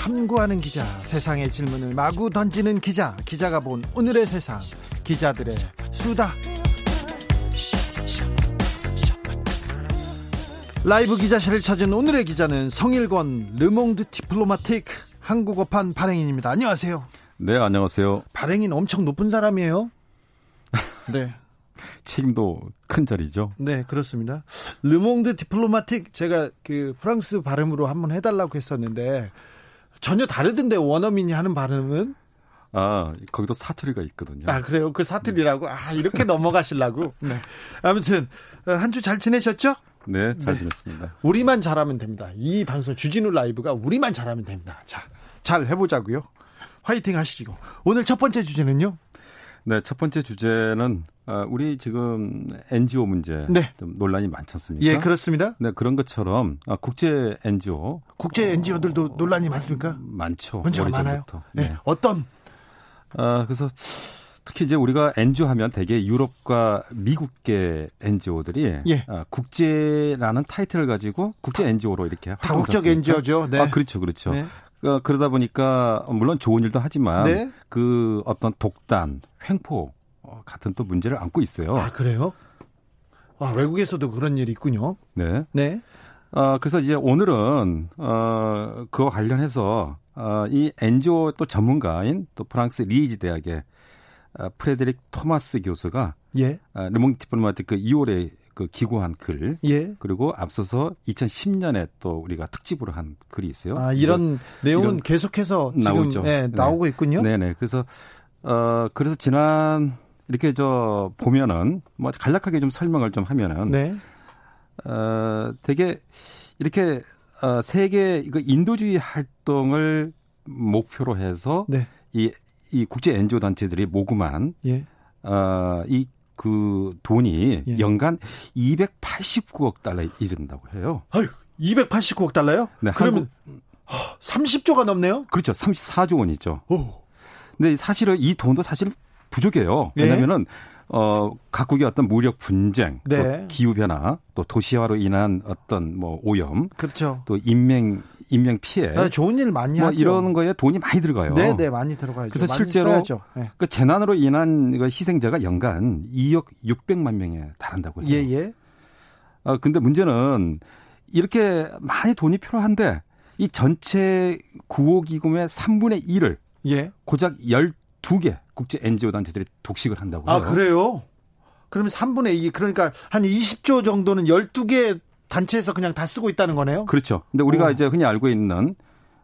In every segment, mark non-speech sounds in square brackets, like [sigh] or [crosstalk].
탐구하는 기자, 세상의 질문을 마구 던지는 기자, 기자가 본 오늘의 세상, 기자들의 수다. 라이브 기자실을 찾은 오늘의 기자는 성일권 르몽드 디플로마티크 한국어판 발행인입니다. 안녕하세요. 네, 안녕하세요. 발행인 엄청 높은 사람이에요. [laughs] 네. 책임도 큰 자리죠. 네, 그렇습니다. 르몽드 디플로마티크 제가 그 프랑스 발음으로 한번 해달라고 했었는데 전혀 다르던데 원어민이 하는 발음은 아, 거기도 사투리가 있거든요. 아, 그래요? 그 사투리라고? 아, 이렇게 넘어가시려고? [laughs] 네. 아무튼, 한 주 잘 지내셨죠? 네, 잘 지냈습니다. 네. 우리만 잘하면 됩니다. 이 방송 주진우 라이브가 우리만 잘하면 됩니다. 자, 잘 해보자고요. 화이팅 하시고. 오늘 첫 번째 주제는요? 네, 첫 번째 주제는 아, 우리 지금 NGO 문제 네. 좀 논란이 많지 않습니까? 예, 그렇습니다. 네, 그런 것처럼 아, 국제 NGO 국제 NGO들도 논란이 많습니까? 많죠. 문제가 많아요. 네. 네. 어떤? 아, 그래서 특히 이제 우리가 NGO 하면 대개 유럽과 미국계 NGO들이 예. 아, 국제라는 타이틀을 가지고 국제 NGO로 이렇게 다국적 NGO죠. 네. 아, 그렇죠, 그렇죠. 네. 어, 그러다 보니까 물론 좋은 일도 하지만 네. 그 어떤 독단, 횡포 어, 같은 또 문제를 안고 있어요. 아, 그래요? 아, 외국에서도 그런 일이 있군요. 네. 네. 어, 그래서 이제 오늘은 어, 그와 관련해서 어, 이 NGO 또 전문가인 또 프랑스 리이지 대학의 어, 프레드릭 토마스 교수가 예. 어, 르몽드 디플로마틱 그 2월에 그 기고한 글 예. 그리고 앞서서 2010년에 또 우리가 특집으로 한 글이 있어요. 아, 이런 내용은 이런 계속해서 나오죠. 예, 나오고 있군요. 네, 네. 그래서 어 그래서 지난 이렇게 저 보면은 뭐 간략하게 좀 설명을 좀 하면은 네. 어 되게 이렇게 어 세계 이거 인도주의 활동을 목표로 해서 네. 이, 이 국제 NGO 단체들이 모금한 예. 어 이 그 돈이 예. 연간 289억 달러에 이른다고 해요. 아유, 289억 달러요? 네, 그러면 30조가 넘네요? 그렇죠. 34조 원이죠. 오. 근데 사실은 이 돈도 사실 부족해요. 예. 왜냐면은 어 각국의 어떤 무력 분쟁, 네. 또 기후 변화, 또 도시화로 인한 어떤 뭐 오염, 그렇죠. 또 인명 인명 피해, 아, 좋은 일 많이 뭐 하죠. 이런 거에 돈이 많이 들어가요. 네, 네, 많이 들어가야죠. 그래서 실제로. 예. 그 재난으로 인한 그 희생자가 연간 2억 600만 명에 달한다고 해요. 예, 예. 어, 근데 문제는 이렇게 많이 돈이 필요한데 이 전체 구호 기금의 3분의 1을 예. 고작 12개 국제 NGO 단체들이 독식을 한다고 해요. 아, 그래요? 그러면 3분의 2, 그러니까 한 20조 정도는 12개 단체에서 그냥 다 쓰고 있다는 거네요? 그렇죠. 근데 우리가 오. 이제 흔히 알고 있는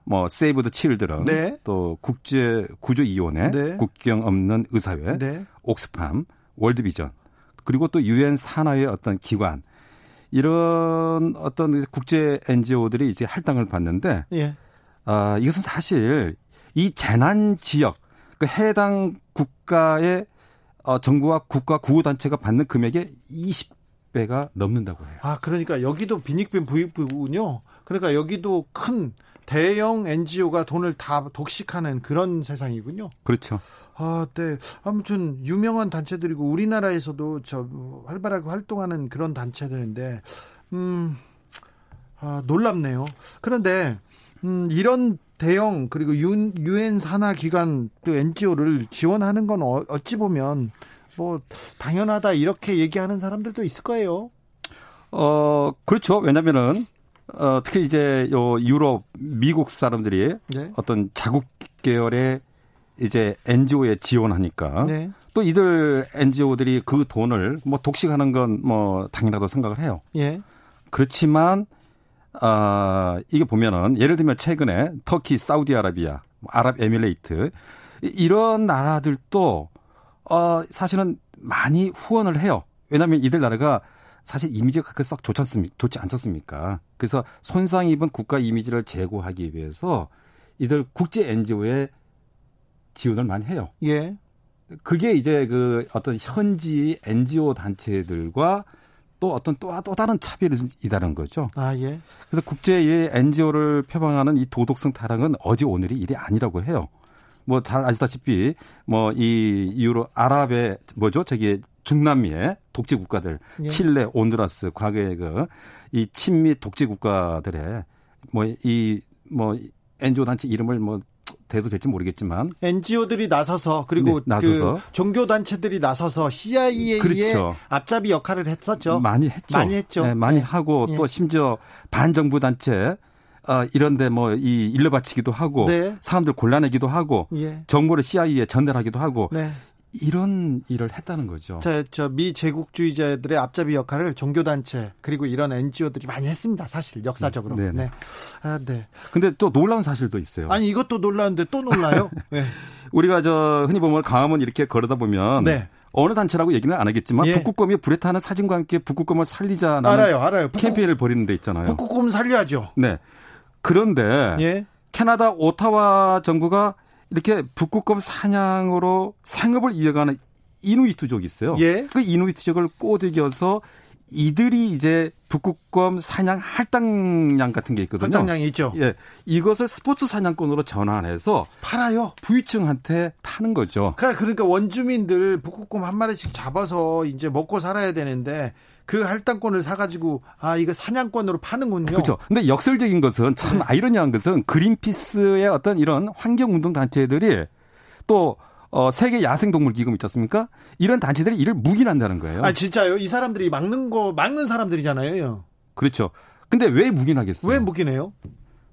뭐 세이브 더 칠드런 네. 또 국제 구조 이원회, 네. 국경 없는 의사회, 네. 옥스팜, 월드비전 그리고 또 유엔 산하의 어떤 기관 이런 어떤 국제 NGO들이 이제 할당을 받는데 예. 아, 이것은 사실 이 재난 지역 그 해당 국가의 어, 정부와 국가 구호 단체가 받는 금액의 20배가 넘는다고 해요. 아, 그러니까 여기도 빈익빈 부익부군요. 그러니까 여기도 큰 대형 NGO가 돈을 다 독식하는 그런 세상이군요. 그렇죠. 아, 네. 아무튼 유명한 단체들이고 우리나라에서도 저 활발하게 활동하는 그런 단체들인데 음. 아, 놀랍네요. 그런데 음, 이런 대형 그리고 유, 유엔 산하 기관 또 NGO를 지원하는 건 어, 어찌 보면 뭐 당연하다 이렇게 얘기하는 사람들도 있을 거예요. 어, 그렇죠. 왜냐면은 어, 특히 이제 요 유럽, 미국 사람들이 네. 어떤 자국 계열의 이제 NGO에 지원하니까 네. 또 이들 NGO들이 그 돈을 뭐 독식하는 건 뭐 당연하다고 생각을 해요. 예. 그렇지만 아 이게 보면은 예를 들면 최근에 터키, 사우디아라비아, 뭐 아랍에미레이트 이- 이런 나라들도 어 사실은 많이 후원을 해요. 왜냐하면 이들 나라가 사실 이미지가 그렇게 썩 좋지 않습니까? 좋지 않잖습니까? 그래서 손상 입은 국가 이미지를 제고하기 위해서 이들 국제 NGO에 지원을 많이 해요. 예. 그게 이제 그 어떤 현지 NGO 단체들과 또 어떤 또, 또 다른 차별이다는 거죠. 아, 예. 그래서 국제의 NGO를 표방하는 이 도덕성 타락은 어제 오늘이 일이 아니라고 해요. 뭐 잘 아시다시피 뭐 이 이후로 아랍의 뭐죠? 저기 중남미의 독재 국가들 예. 칠레, 온두라스 과거의 그이 친미 독재 국가들의 뭐 이뭐 NGO 단체 이름을 뭐 돼도 될지 모르겠지만 NGO들이 나서서 그리고 네, 나서서 그 종교 단체들이 나서서 CIA의 그렇죠. 앞잡이 역할을 했었죠. 많이 했죠. 많이 했죠. 네, 많이 네. 하고 또 예. 심지어 반정부 단체 어, 이런데 뭐 이 일러 바치기도 하고 네. 사람들 골라내기도 하고 예. 정보를 CIA에 전달하기도 하고 네. 이런 일을 했다는 거죠. 저, 저미 제국주의자들의 앞잡이 역할을 종교단체 그리고 이런 NGO들이 많이 했습니다. 사실 역사적으로. 네. 네. 네. 아, 네. 근데 또 놀라운 사실도 있어요. 아니 이것도 놀라운데 또 놀라요. [laughs] 네. 우리가 저 흔히 보면 강화문 이렇게 걸어다 보면 네. 어느 단체라고 얘기는 안 하겠지만 예. 북극곰이 불에 타는 사진과 함께 북극곰을 살리자는 알아요, 알아요. 북극, 캠페인을 벌이는 데 있잖아요. 북극곰 살려야죠. 네. 그런데 예. 캐나다 오타와 정부가 이렇게 북극곰 사냥으로 생업을 이어가는 이누이트족이 있어요. 예. 그 이누이트족을 꼬드겨서 이들이 이제 북극곰 사냥 할당량 같은 게 있거든요. 할당량이 있죠. 예. 이것을 스포츠 사냥권으로 전환해서 팔아요. 부유층한테 파는 거죠. 그러니까, 그러니까 원주민들 북극곰 한 마리씩 잡아서 이제 먹고 살아야 되는데 그 할당권을 사가지고 아 이거 사냥권으로 파는군요. 그렇죠. 근데 역설적인 것은 참 네. 아이러니한 것은 그린피스의 어떤 이런 환경운동 단체들이 또 어, 세계 야생동물 기금 있지 않습니까? 이런 단체들이 이를 묵인한다는 거예요. 아, 진짜요? 이 사람들이 막는 거, 막는 사람들이잖아요. 그렇죠. 근데 왜 묵인하겠어요? 왜 묵인해요?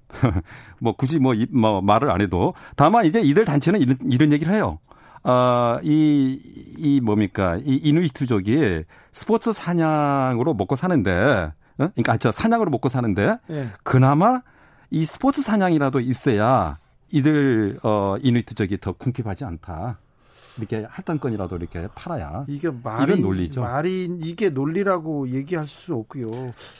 [laughs] 뭐 굳이 뭐, 이, 뭐 말을 안 해도 다만 이제 이들 단체는 이런, 이런 얘기를 해요. 어, 이, 이 뭡니까? 이 이누이트족이 스포츠 사냥으로 먹고 사는데, 어? 그러니까 저 사냥으로 먹고 사는데, 네. 그나마 이 스포츠 사냥이라도 있어야 이들 어 이누이트족이 더 궁핍하지 않다. 이렇게 할당권이라도 이렇게 팔아야 이게 말이 논리죠. 말이 이게 논리라고 얘기할 수 없고요.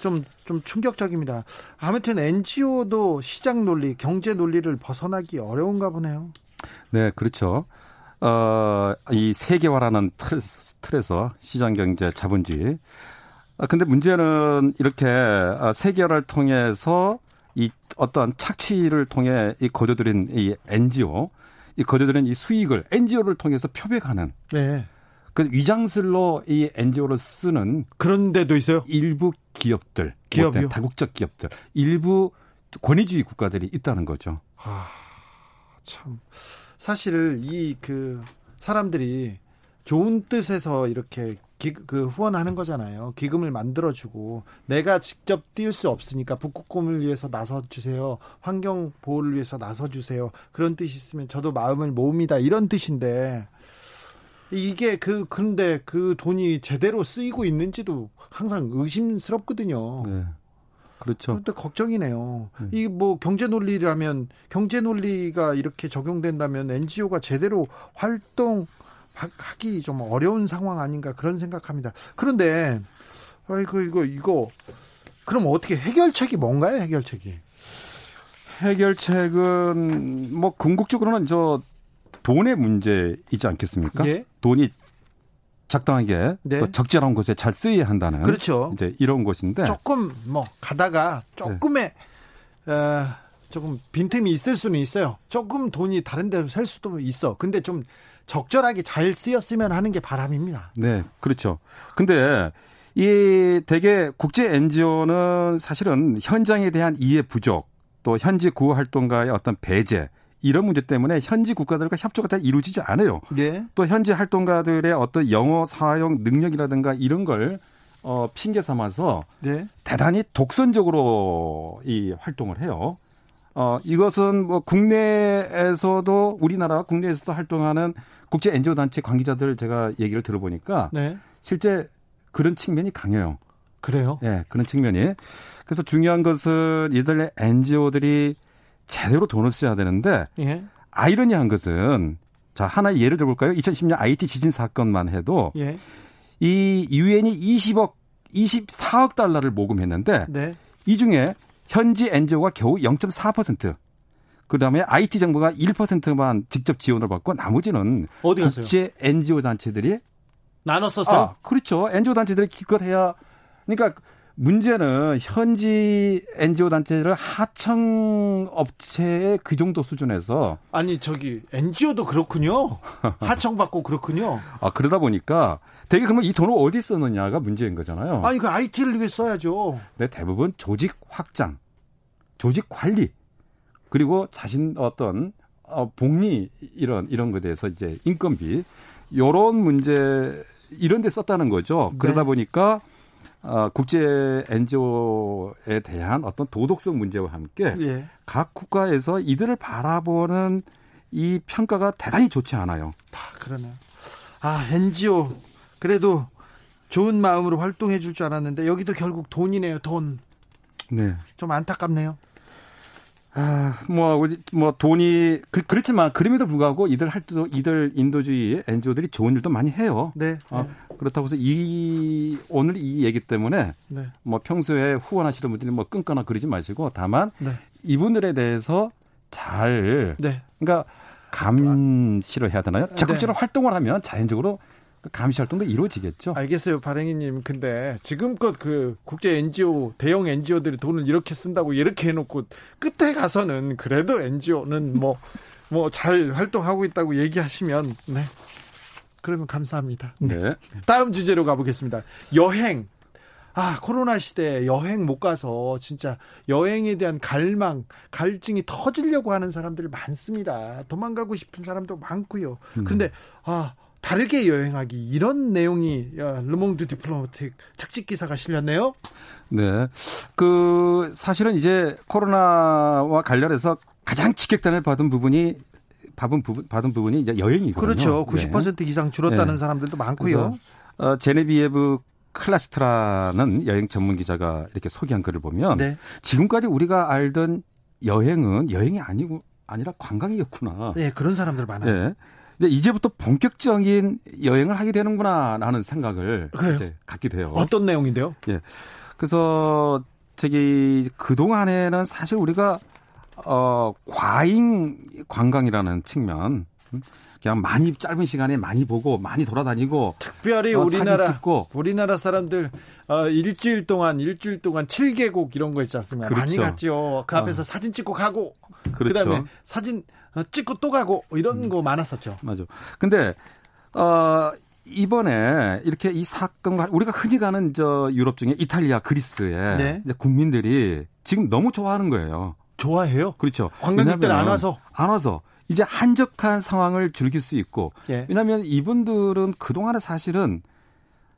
좀좀 충격적입니다. 아무튼 NGO도 시장 논리, 경제 논리를 벗어나기 어려운가 보네요. 네, 그렇죠. 어, 이 세계화라는 틀, 틀에서 시장 경제 자본주의. 아, 근데 문제는 이렇게 아, 세계화를 통해서 이 어떤 착취를 통해 이 거둬들인 이 NGO, 이 거둬들인 이 수익을 NGO를 통해서 표백하는. 네. 그 위장술로 이 NGO를 쓰는 그런 데도 있어요. 일부 기업들, 기업이요? 다국적 기업들, 일부 권위주의 국가들이 있다는 거죠. 아, 참. 사실 이 그 사람들이 좋은 뜻에서 이렇게 기, 그 후원하는 거잖아요. 기금을 만들어주고 내가 직접 뛸 수 없으니까 북극곰을 위해서 나서 주세요. 환경 보호를 위해서 나서 주세요. 그런 뜻이 있으면 저도 마음을 모읍니다. 이런 뜻인데 이게 그 그런데 그 돈이 제대로 쓰이고 있는지도 항상 의심스럽거든요. 네. 그렇죠. 근데 걱정이네요. 음. 이뭐 경제 논리라면 경제 논리가 이렇게 적용된다면 NGO가 제대로 활동 하기 좀 어려운 상황 아닌가 그런 생각합니다. 그런데 아이고 이거 이거 그럼 어떻게 해결책이 뭔가요? 해결책이? 해결책은 뭐 궁극적으로는 저 돈의 문제이지 않겠습니까? 예? 돈이 적당하게 네. 또 적절한 곳에 잘 쓰여야 한다는 그렇죠. 이제 이런 것인데 조금 뭐 가다가 조금의 네. 어, 조금 빈틈이 있을 수는 있어요. 조금 돈이 다른 데로 셀 수도 있어. 근데 좀 적절하게 잘 쓰였으면 하는 게 바람입니다. 네, 그렇죠. 근데 이 대개 국제 NGO는 사실은 현장에 대한 이해 부족, 또 현지 구호 활동가의 어떤 배제 이런 문제 때문에 현지 국가들과 협조가 다 이루어지지 않아요. 네. 또 현지 활동가들의 어떤 영어 사용 능력이라든가 이런 걸 어, 핑계 삼아서 네. 대단히 독선적으로 이 활동을 해요. 어, 이것은 뭐 국내에서도 우리나라 국내에서도 활동하는 국제 엔지오 단체 관계자들 제가 얘기를 들어보니까 네. 실제 그런 측면이 강해요. 그래요? 예, 네, 그런 측면이. 그래서 중요한 것은 이들의 NGO들이 제대로 돈을 써야 되는데 예. 아이러니한 것은 자 하나의 예를 들어볼까요? 2010년 IT 지진 사건만 해도 예. 이 유엔이 20억 24억 달러를 모금했는데 네. 이 중에 현지 엔지오가 겨우 0.4%. 그다음에 IT 정부가 1%만 직접 지원을 받고 나머지는 어디 갔어요? 국제 NGO 단체들이 나눠 썼어요? 아, 그렇죠. NGO 단체들이 기껏 해야 그러니까 문제는 현지 NGO 단체를 하청 업체의 그 정도 수준에서 아니 저기 NGO도 그렇군요. [laughs] 하청 받고 그렇군요. 아 그러다 보니까 되게 그러면 이 돈을 어디 쓰느냐가 문제인 거잖아요. 아니 그 IT를 위해 써야죠. 근데 대부분 조직 확장, 조직 관리 그리고 자신 어떤 어, 복리 이런 이런 것에 대해서 이제 인건비 요런 문제 이런 데 썼다는 거죠. 네. 그러다 보니까 어, 국제 NGO에 대한 어떤 도덕성 문제와 함께 예. 각 국가에서 이들을 바라보는 이 평가가 대단히 좋지 않아요. 다 그러네요. 아 NGO 그래도 좋은 마음으로 활동해 줄 줄 알았는데 여기도 결국 돈이네요. 돈. 네. 좀 안타깝네요. 아, 뭐, 뭐, 돈이, 그, 그렇지만, 그럼에도 불구하고 이들 할 때도, 이들 인도주의 NGO들이 좋은 일도 많이 해요. 네. 어, 그렇다고 해서 이, 오늘 이 얘기 때문에, 네. 뭐, 평소에 후원하시는 분들이 뭐, 끊거나 그러지 마시고, 다만, 네. 이분들에 대해서 잘, 네. 그러니까, 감시를 해야 되나요? 적극적으로 네. 활동을 하면 자연적으로 그 감시 활동도 이루어지겠죠. 알겠어요, 발행이님. 근데 지금껏 그 국제 NGO 대형 NGO들이 돈을 이렇게 쓴다고 이렇게 해놓고 끝에 가서는 그래도 NGO는 뭐 뭐 잘 활동하고 있다고 얘기하시면 네. 그러면 감사합니다. 네. 다음 주제로 가보겠습니다. 여행. 아, 코로나 시대에 여행 못 가서 진짜 여행에 대한 갈망, 갈증이 터지려고 하는 사람들 많습니다. 도망가고 싶은 사람도 많고요. 근데 아, 다르게 여행하기 이런 내용이 야, 르몽드 디플로마틱 특집 기사가 실렸네요. 네. 그, 사실은 이제 코로나와 관련해서 가장 직격탄을 받은 부분이, 받은 부분, 받은 부분이 이제 여행이거든요. 그렇죠. 네. 90% 이상 줄었다는 네. 사람들도 많고요. 어, 제네비에브 클라스트라는 여행 전문 기자가 이렇게 소개한 글을 보면 네. 지금까지 우리가 알던 여행은 여행이 아니고 아니라 관광이었구나. 네, 그런 사람들 많아요. 네. 이제 이제부터 본격적인 여행을 하게 되는구나라는 생각을 그래요? 이제 갖게 돼요. 어떤 내용인데요? 예. 그래서 저기 그 동안에는 사실 우리가 어 과잉 관광이라는 측면 음, 그냥 많이 짧은 시간에 많이 보고 많이 돌아다니고 특별히 어, 우리나라. 우리나라 사람들 어, 일주일 동안 일주일 동안 7개국 이런 거 있지 않습니까? 많이 그렇죠. 갔죠. 그 앞에서 사진 찍고 가고 그렇죠. 음. 다음에 사진 어, 찍고 또 가고 이런 거 많았었죠. 맞아. 근데 어 이번에 이렇게 이 사건과 우리가 흔히 가는 저 유럽 중에 이탈리아, 그리스에 네. 국민들이 지금 너무 좋아하는 거예요. 좋아해요. 그렇죠. 관광객들 안 와서. 안 와서 이제 한적한 상황을 즐길 수 있고 예. 왜냐하면 이분들은 그동안에 사실은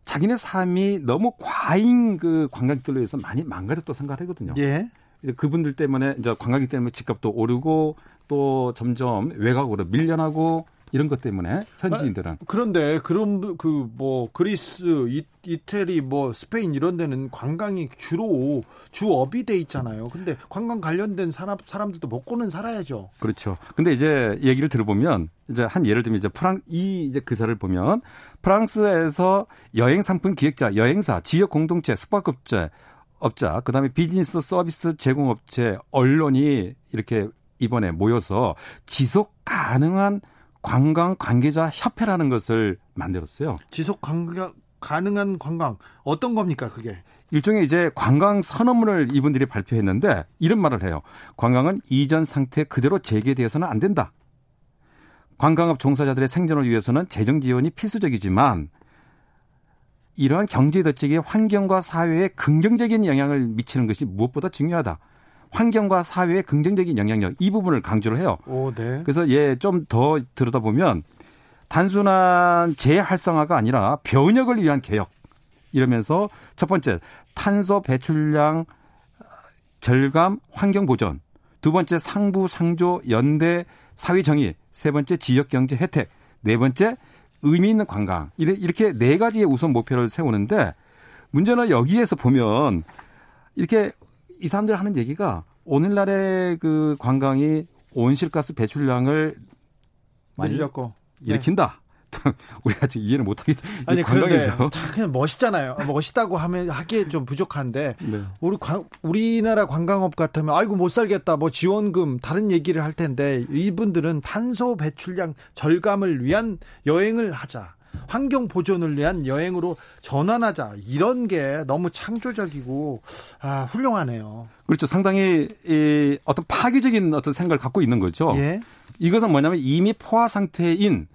자기네 삶이 너무 과잉 그 관광객들로 해서 많이 망가졌다고 생각하거든요. 예. 이제 그분들 때문에 이제 관광객 때문에 집값도 오르고 또 점점 외곽으로 밀려나고 이런 것 때문에 현지인들은 그런데 그런 그 뭐 그리스, 이, 이태리, 뭐 스페인 이런 데는 관광이 주로 주업이 돼 있잖아요. 근데 관광 관련된 사람 사람들도 먹고는 살아야죠. 그렇죠. 근데 이제 얘기를 들어보면 이제 한 예를 들면 이제 프랑 이 이제 기사를 보면 프랑스에서 여행 상품 기획자, 여행사, 지역 공동체, 숙박업체, 업자, 그다음에 비즈니스 서비스 제공업체, 언론이 이렇게 이번에 모여서 지속 가능한 관광 관계자 협회라는 것을 만들었어요. 지속 관광 가능한 관광 어떤 겁니까 그게? 일종의 이제 관광 선언문을 이분들이 발표했는데 이런 말을 해요. 관광은 이전 상태 그대로 재개돼서는 안 된다. 관광업 종사자들의 생존을 위해서는 재정 지원이 필수적이지만 이러한 경제 대책이 환경과 사회에 긍정적인 영향을 미치는 것이 무엇보다 중요하다. 환경과 사회에 긍정적인 영향력 이 부분을 강조를 해요. 오, 네. 그래서 예, 좀 더 들여다보면 단순한 재활성화가 아니라 변혁을 위한 개혁. 이러면서 첫 번째 탄소 배출량 절감 환경 보전 두 번째 상부 상조 연대 사회 정의. 세 번째 지역 경제 혜택. 네 번째 의미 있는 관광. 이렇게 네 가지의 우선 목표를 세우는데 문제는 여기에서 보면 이렇게 이 사람들 하는 얘기가 오늘날의 그 관광이 온실가스 배출량을 많이 늘렸고 일으킨다. [laughs] 우리가 지금 이해를 못하게 아니 관광에서 그냥 멋있잖아요. 멋있다고 하면 하기에 좀 부족한데 네. 우리 관, 우리나라 관광업 같으면 아이고 못 살겠다 뭐 지원금 다른 얘기를 할 텐데 이분들은 탄소 배출량 절감을 위한 여행을 하자. 환경 보존을 위한 여행으로 전환하자 이런 게 너무 창조적이고 아, 훌륭하네요. 그렇죠. 상당히 이 어떤 파괴적인 어떤 생각을 갖고 있는 거죠. 예. 이것은 뭐냐면 이미 포화 상태인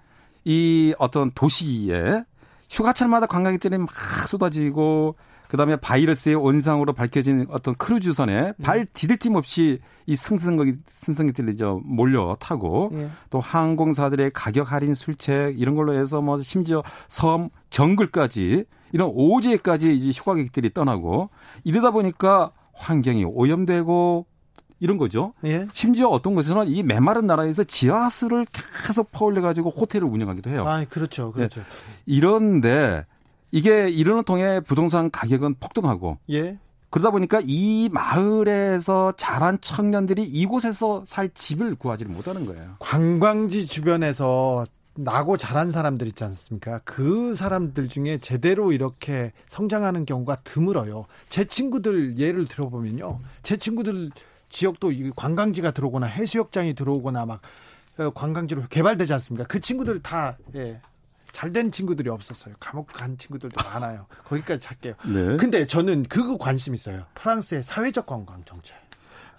이 어떤 도시에 휴가철마다 관광객들이 막 쏟아지고 그다음에 바이러스의 원상으로 밝혀진 어떤 크루즈선에 발 음. 디딜 틈 없이 이 승승객 승승객들이 저 몰려 타고 예. 또 항공사들의 가격 할인 술책 이런 걸로 해서 뭐 심지어 섬 정글까지 이런 오지에까지 이제 휴가객들이 떠나고 이러다 보니까 환경이 오염되고 이런 거죠. 예. 심지어 어떤 곳에서는 이 메마른 나라에서 지하수를 계속 퍼올려 가지고 호텔을 운영하기도 해요. 아, 그렇죠. 그렇죠. 네. 이런데 이게 이런을 통해 부동산 가격은 폭등하고 예. 그러다 보니까 이 마을에서 자란 청년들이 이곳에서 살 집을 구하지를 못하는 거예요. 관광지 주변에서 나고 자란 사람들 있지 않습니까? 그 사람들 중에 제대로 이렇게 성장하는 경우가 드물어요. 제 친구들 예를 들어보면요. 제 친구들 지역도 관광지가 들어오거나 해수욕장이 들어오거나 막 어, 관광지로 개발되지 않습니까? 그 친구들 다 예, 잘 된 친구들이 없었어요. 감옥 간 친구들도 [laughs] 많아요. 거기까지 찾게요. 네. 근데 저는 그거 관심 있어요. 프랑스의 사회적 관광 정책.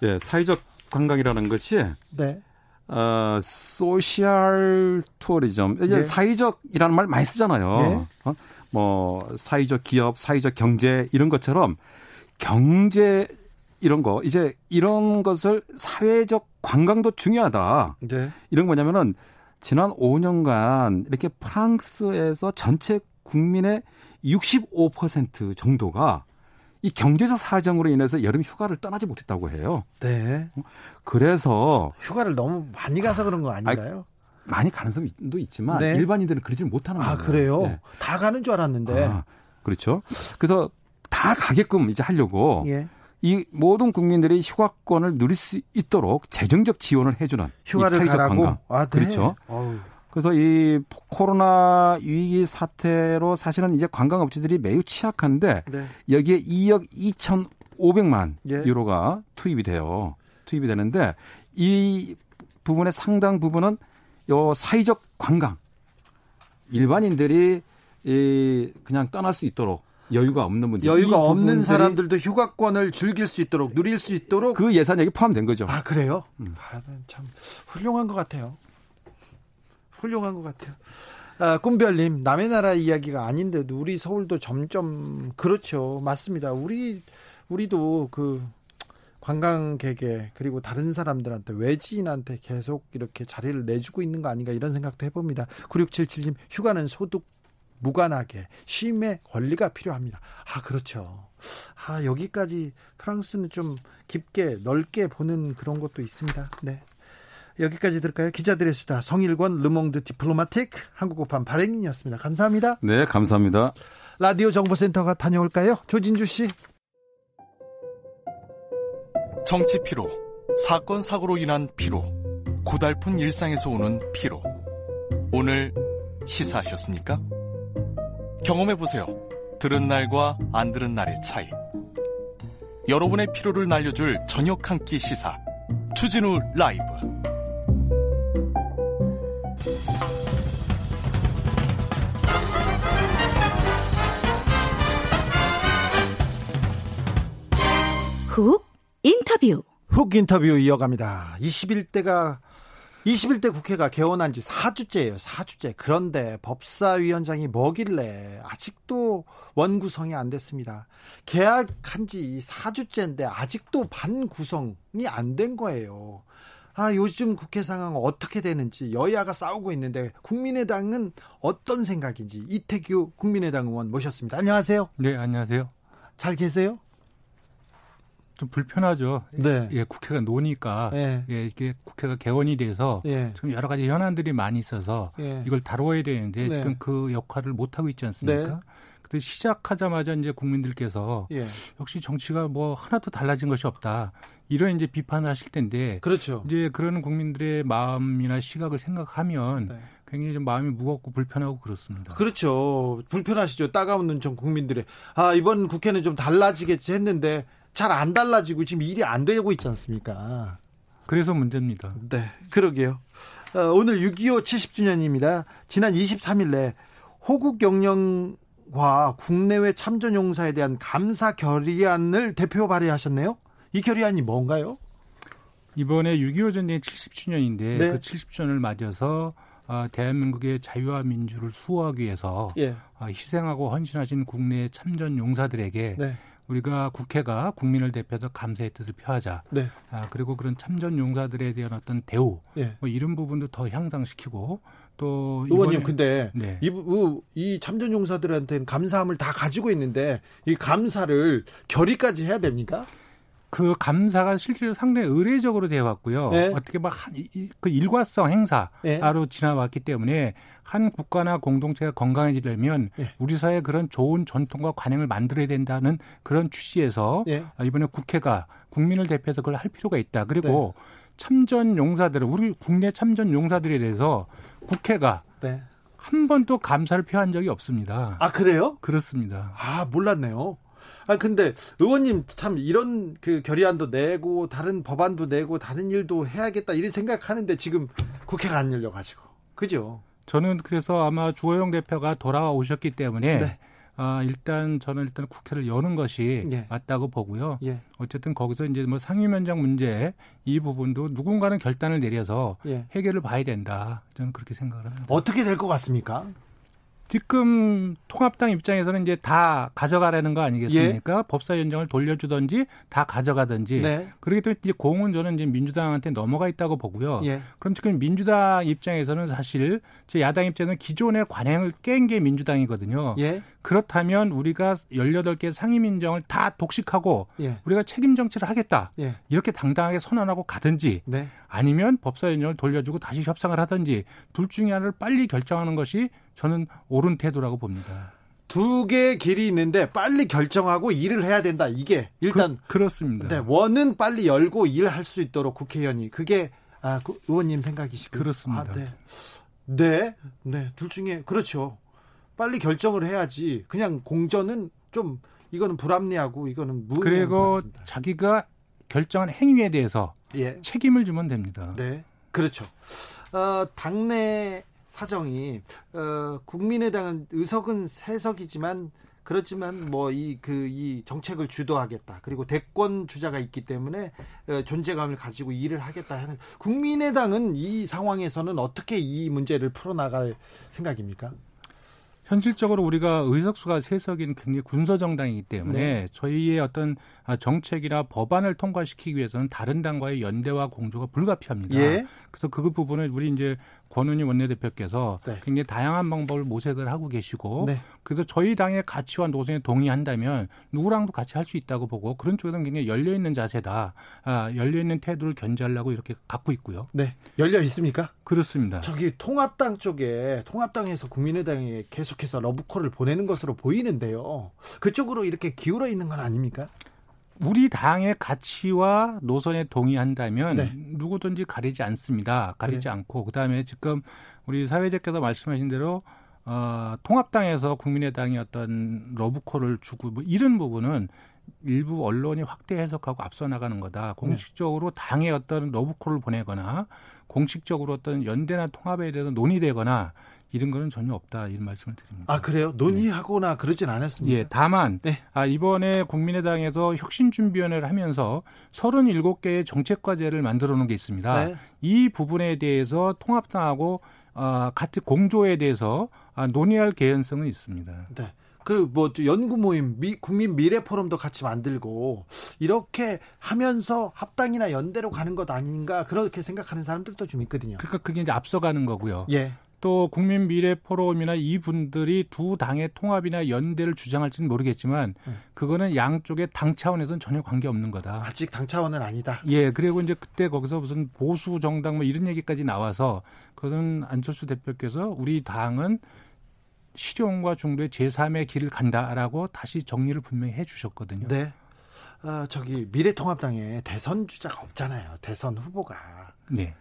예, 사회적 관광이라는 것이 네. 어, social tourism. 이제 네. 사회적이라는 말 많이 쓰잖아요. 네. 어? 뭐 사회적 기업, 사회적 경제 이런 것처럼 경제 이런 거 이제 이런 것을 사회적 관광도 중요하다. 네. 이런 거냐면은 지난 5년간 이렇게 프랑스에서 전체 국민의 65% 정도가 이 경제적 사정으로 인해서 여름 휴가를 떠나지 못했다고 해요. 네. 그래서 휴가를 너무 많이 가서 그런 거 아닌가요? 아, 많이 가능성도 있지만 네. 일반인들은 그러지 못하는 거예요. 아 그래요? 네. 다 가는 줄 알았는데. 아, 그렇죠. 그래서 다 가게끔 이제 하려고 예. 이 모든 국민들이 휴가권을 누릴 수 있도록 재정적 지원을 해주는 휴가를 이 가라고 관광. 아, 네. 그렇죠. 어우. 그래서 이 코로나 위기 사태로 사실은 이제 관광업체들이 매우 취약한데 네. 여기에 2억 2,500만 예. 유로가 투입이 돼요. 투입이 되는데 이 부분의 상당 부분은 요 사회적 관광 일반인들이 이 그냥 떠날 수 있도록 여유가 없는 분들 여유가 없는 사람들도 휴가권을 즐길 수 있도록 누릴 수 있도록 그 예산액이 포함된 거죠. 아 그래요? 음. 아, 참 훌륭한 것 같아요. 훌륭한 것 같아요. 아, 꿈별님 남의 나라 이야기가 아닌데도 우리 서울도 점점 그렇죠. 맞습니다. 우리 우리도 그 관광객에 그리고 다른 사람들한테 외지인한테 계속 이렇게 자리를 내주고 있는 거 아닌가 이런 생각도 해봅니다. 9677님 휴가는 소득 무관하게 쉼의 권리가 필요합니다. 아, 그렇죠. 아, 여기까지 프랑스는 좀 깊게 넓게 보는 그런 것도 있습니다. 네. 여기까지 들을까요? 기자들의 수다 성일권 르몽드 디플로마틱 한국어판 발행인이었습니다. 감사합니다. 네, 감사합니다. 라디오 정보센터가 다녀올까요? 조진주 씨. 정치 피로, 사건 사고로 인한 피로, 고달픈 일상에서 오는 피로. 오늘 시사하셨습니까? 경험해보세요. 들은 날과 안 들은 날의 차이. 여러분의 피로를 날려줄 저녁 한 끼 시사. 추진우 라이브. 훅 인터뷰. 훅 인터뷰 이어갑니다. 21대가 21대 국회가 개원한 지 4주째예요. 4주째. 그런데 법사위원장이 뭐길래 아직도 원구성이 안 됐습니다. 계약한 지 4주째인데 아직도 반구성이 안 된 거예요. 아, 요즘 국회 상황 어떻게 되는지 여야가 싸우고 있는데 국민의당은 어떤 생각인지 이태규 국민의당 의원 모셨습니다. 안녕하세요. 네, 안녕하세요. 잘 계세요? 좀 불편하죠. 네. 예, 국회가 노니까 네. 예, 이게 국회가 개원이 돼서 네. 지금 여러 가지 현안들이 많이 있어서 네. 이걸 다뤄야 되는데 네. 지금 그 역할을 못 하고 있지 않습니까? 네. 근데 시작하자마자 이제 국민들께서 예. 역시 정치가 뭐 하나도 달라진 것이 없다. 이런 이제 비판을 하실 텐데 그렇죠. 이제 그런 국민들의 마음이나 시각을 생각하면 네. 굉장히 좀 마음이 무겁고 불편하고 그렇습니다. 그렇죠. 불편하시죠. 따가운 눈 좀 국민들의 아 이번 국회는 좀 달라지겠지 했는데 잘 안 달라지고 지금 일이 안 되고 있지 않습니까? 그래서 문제입니다. 네, 그러게요. 어, 오늘 6.25 70주년입니다. 지난 23일에 호국 영령과 국내외 참전 용사에 대한 감사 결의안을 대표 발의하셨네요. 이 결의안이 뭔가요? 이번에 6.25 전쟁 70주년인데 네. 그 70주년을 맞아서 어, 대한민국의 자유와 민주를 수호하기 위해서 예. 어, 희생하고 헌신하신 국내 참전 용사들에게 네. 우리가 국회가 국민을 대표해서 감사의 뜻을 표하자. 네. 아, 그리고 그런 참전 용사들에 대한 어떤 대우, 예. 뭐 이런 부분도 더 향상시키고 또 의원님 근데 네. 이, 이 참전 용사들한테는 감사함을 다 가지고 있는데 이 감사를 결의까지 해야 됩니까? 그 감사가 실제로 상당히 의례적으로 되어 왔고요. 네. 어떻게 막그 일과성 행사로 네. 지나왔기 때문에 한 국가나 공동체가 건강해지려면 네. 우리 사회에 그런 좋은 전통과 관행을 만들어야 된다는 그런 취지에서 네. 이번에 국회가 국민을 대표해서 그걸 할 필요가 있다. 그리고 네. 참전 용사들, 우리 국내 참전 용사들에 대해서 국회가 네. 한 번도 감사를 표한 적이 없습니다. 아 그래요? 그렇습니다. 아 몰랐네요. 아 근데 의원님 참 이런 그 결의안도 내고 다른 법안도 내고 다른 일도 해야겠다 이런 생각하는데 지금 국회가 안 열려 가지고 그죠? 저는 그래서 아마 주호영 대표가 돌아오셨기 때문에 네. 아, 일단 저는 일단 국회를 여는 것이 예. 맞다고 보고요. 예. 어쨌든 거기서 이제 뭐 상임위원장 문제 이 부분도 누군가는 결단을 내려서 예. 해결을 봐야 된다. 저는 그렇게 생각을 합니다. 어떻게 될 것 같습니까? 지금 통합당 입장에서는 이제 다 가져가라는 거 아니겠습니까? 예. 법사위원장을 돌려주든지 다 가져가든지. 네. 그렇기 때문에 이제 공은 저는 이제 민주당한테 넘어가 있다고 보고요. 예. 그럼 지금 민주당 입장에서는 사실 제 야당 입장에서는 기존의 관행을 깬 게 민주당이거든요. 예. 그렇다면 우리가 18개 상임인정을 다 독식하고 예. 우리가 책임 정치를 하겠다. 예. 이렇게 당당하게 선언하고 가든지 네. 아니면 법사위원장을 돌려주고 다시 협상을 하든지 둘 중에 하나를 빨리 결정하는 것이 저는 옳은 태도라고 봅니다. 두 개의 길이 있는데 빨리 결정하고 일을 해야 된다. 이게 일단 그, 렇습니다 네, 원은 빨리 열고 일할 수 있도록 국회의원이 그게 아, 그 의원님 생각이시고 그렇습니다. 아, 네. 네. 네. 둘 중에 그렇죠. 빨리 결정을 해야지. 그냥 공전은 좀 이거는 불합리하고 이거는 무 그리고 자기가 결정한 행위에 대해서 예. 책임을 지면 됩니다. 네. 그렇죠. 어, 당내 사정이 어, 국민의당은 의석은 세석이지만 그렇지만 뭐 이 그이 그, 정책을 주도하겠다 그리고 대권 주자가 있기 때문에 어, 존재감을 가지고 일을 하겠다 하는 국민의당은 이 상황에서는 어떻게 이 문제를 풀어나갈 생각입니까? 현실적으로 우리가 의석수가 세석인 굉장히 군서 정당이기 때문에 네. 저희의 어떤 정책이나 법안을 통과시키기 위해서는 다른 당과의 연대와 공조가 불가피합니다. 예. 그래서 그 부분을 우리 이제 권은희 원내대표께서 네. 굉장히 다양한 방법을 모색을 하고 계시고 네. 그래서 저희 당의 가치와 노선에 동의한다면 누구랑도 같이 할 수 있다고 보고 그런 쪽에는 굉장히 열려 있는 자세다. 아, 열려 있는 태도를 견지하려고 이렇게 갖고 있고요. 네. 열려 있습니까? 그렇습니다. 저기 통합당 쪽에 통합당에서 국민의당에 계속해서 러브콜을 보내는 것으로 보이는데요. 그쪽으로 이렇게 기울어 있는 건 아닙니까? 우리 당의 가치와 노선에 동의한다면 네. 누구든지 가리지 않습니다. 가리지 네. 않고 그다음에 지금 우리 사회자께서 말씀하신 대로 어, 통합당에서 국민의당이 어떤 러브콜을 주고 뭐 이런 부분은 일부 언론이 확대 해석하고 앞서 나가는 거다. 공식적으로 당의 어떤 러브콜을 보내거나 공식적으로 어떤 연대나 통합에 대해서 논의되거나 이런 거는 전혀 없다 이런 말씀을 드립니다. 아 그래요? 논의하거나 네. 그러진 않았습니다. 예, 다만 네. 아, 이번에 국민의당에서 혁신준비위원회를 하면서 37개의 정책 과제를 만들어 놓은 게 있습니다. 네. 이 부분에 대해서 통합당하고 어, 같이 공조에 대해서 아, 논의할 개연성은 있습니다. 네. 그뭐 연구 모임, 미, 국민 미래 포럼도 같이 만들고 이렇게 하면서 합당이나 연대로 가는 것 아닌가 그렇게 생각하는 사람들도 좀 있거든요. 그러니까 그게 이제 앞서가는 거고요. 예. 또 국민 미래 포럼이나 이분들이 두 당의 통합이나 연대를 주장할지는 모르겠지만 음. 그거는 양쪽의 당 차원에서는 전혀 관계 없는 거다. 아직 당 차원은 아니다. 예, 그리고 이제 그때 거기서 무슨 보수 정당 뭐 이런 얘기까지 나와서 그것은 안철수 대표께서 우리 당은 실용과 중도의 제3의 길을 간다라고 다시 정리를 분명히 해 주셨거든요. 네. 어, 저기 미래통합당에 대선 주자가 없잖아요. 대선 후보가. 네.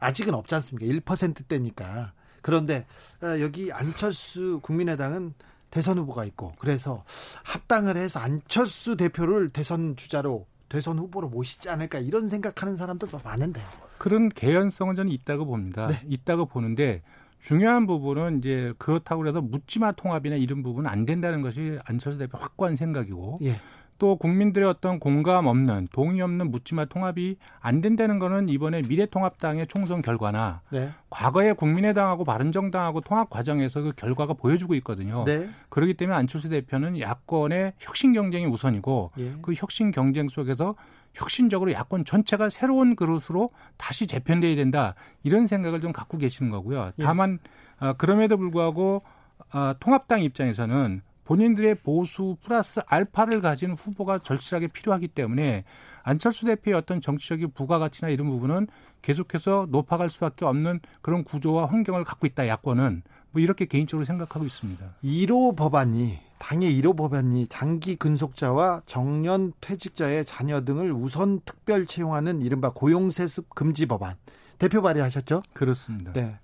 아직은 없지 않습니까? 1%대니까. 그런데 어, 여기 안철수 국민의당은 대선 후보가 있고 그래서 합당을 해서 안철수 대표를 대선 주자로 대선 후보로 모시지 않을까 이런 생각하는 사람들도 많은데 그런 개연성은 저는 있다고 봅니다. 네. 있다고 보는데 중요한 부분은 이제 그렇다고 해서 묻지마 통합이나 이런 부분은 안 된다는 것이 안철수 대표 확고한 생각이고 예. 또 국민들의 어떤 공감 없는 동의 없는 묻지마 통합이 안 된다는 거는 이번에 미래통합당의 총선 결과나 네. 과거에 국민의당하고 바른정당하고 통합 과정에서 그 결과가 보여주고 있거든요. 네. 그렇기 때문에 안철수 대표는 야권의 혁신 경쟁이 우선이고 예. 그 혁신 경쟁 속에서 혁신적으로 야권 전체가 새로운 그릇으로 다시 재편돼야 된다 이런 생각을 좀 갖고 계시는 거고요. 예. 다만 예. 그럼에도 불구하고 어, 통합당 입장에서는 본인들의 보수 플러스 알파를 가진 후보가 절실하게 필요하기 때문에 안철수 대표의 어떤 정치적인 부가가치나 이런 부분은 계속해서 높아갈 수밖에 없는 그런 구조와 환경을 갖고 있다 야권은 뭐 이렇게 개인적으로 생각하고 있습니다. 1호 법안이 당의 1호 법안이 장기 근속자와 정년 퇴직자의 자녀 등을 우선 특별 채용하는 이른바 고용세습 금지 법안 대표 발의하셨죠? 그렇습니다. 네.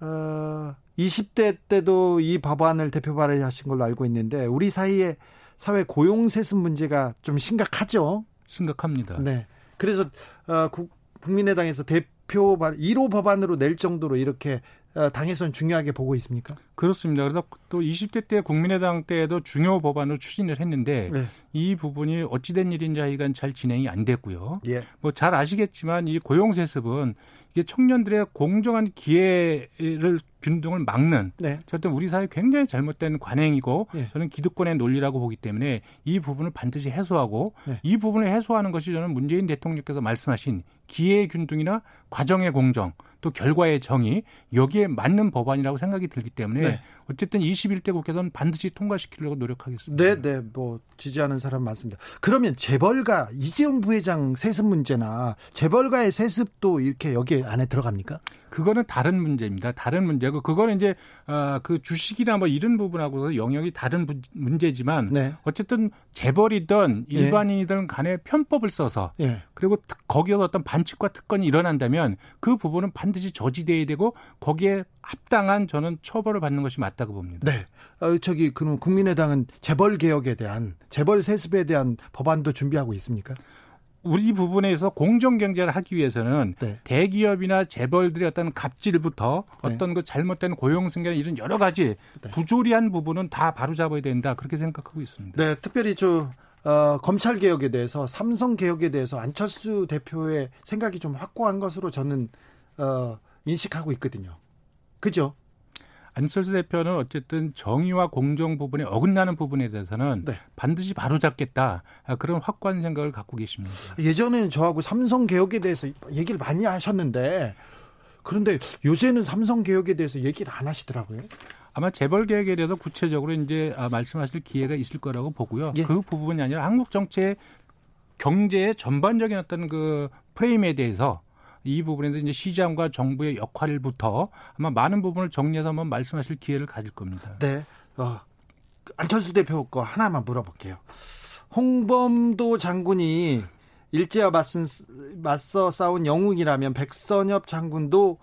어, 20대 때도 이 법안을 대표 발의하신 걸로 알고 있는데 우리 사이에 사회 고용 세습 문제가 좀 심각하죠. 심각합니다. 네. 그래서 어, 국, 국민의당에서 대표 발 1호 법안으로 낼 정도로 이렇게 어, 당에서는 중요하게 보고 있습니까? 그렇습니다. 그래서 또 20대 때 국민의당 때에도 중요 법안을 추진을 했는데 네. 이 부분이 어찌된 일인지 하여간 잘 진행이 안 됐고요. 예. 뭐잘 아시겠지만 이 고용세습은 이게 청년들의 공정한 기회를 균등을 막는 네. 어떤 우리 사회 굉장히 잘못된 관행이고 네. 저는 기득권의 논리라고 보기 때문에 이 부분을 반드시 해소하고 네. 이 부분을 해소하는 것이 저는 문재인 대통령께서 말씀하신 기회의 균등이나 과정의 공정 또 결과의 정의 여기에 맞는 법안이라고 생각이 들기 때문에 네. 어쨌든 21대 국회에서는 반드시 통과시키려고 노력하겠습니다. 네, 네. 뭐 지지하는 사람 많습니다. 그러면 재벌가 이재용 부회장 세습 문제나 재벌가의 세습도 이렇게 여기 안에 들어갑니까? 그거는 다른 문제입니다. 다른 문제고 그거는 이제 어, 그 주식이나 뭐 이런 부분하고서 영역이 다른 부, 문제지만 네. 어쨌든 재벌이든 예. 일반인이든 간에 편법을 써서 네. 그리고 거기에 어떤 반칙과 특권이 일어난다면 그 부분은 반드시 저지돼야 되고 거기에 합당한 저는 처벌을 받는 것이 맞다고 봅니다. 네. 어, 저기 그럼 국민의당은 재벌 개혁에 대한 재벌 세습에 대한 법안도 준비하고 있습니까? 우리 부분에서 공정 경제를 하기 위해서는 네. 대기업이나 재벌들의 어떤 갑질부터 네. 어떤 그 잘못된 고용 승계 이런 여러 가지 네. 부조리한 부분은 다 바로잡아야 된다 그렇게 생각하고 있습니다. 네, 특별히 저 어, 검찰 개혁에 대해서 삼성 개혁에 대해서 안철수 대표의 생각이 좀 확고한 것으로 저는 어, 인식하고 있거든요. 그죠? 안철수 대표는 어쨌든 정의와 공정 부분에 어긋나는 부분에 대해서는 네. 반드시 바로잡겠다 아, 그런 확고한 생각을 갖고 계십니다. 예전에는 저하고 삼성 개혁에 대해서 얘기를 많이 하셨는데 그런데 요새는 삼성 개혁에 대해서 얘기를 안 하시더라고요. 아마 재벌 개혁에 대해서 구체적으로 이제 아, 말씀하실 기회가 있을 거라고 보고요. 예. 그 부분이 아니라 한국 정치의 경제의 전반적인 어떤 그 프레임에 대해서 이 부분에서 이제 시장과 정부의 역할부터 아마 많은 부분을 정리해서 한번 말씀하실 기회를 가질 겁니다. 네. 어, 안철수 대표 거 하나만 물어볼게요. 홍범도 장군이 일제와 맞선, 맞서 싸운 영웅이라면 백선엽 장군도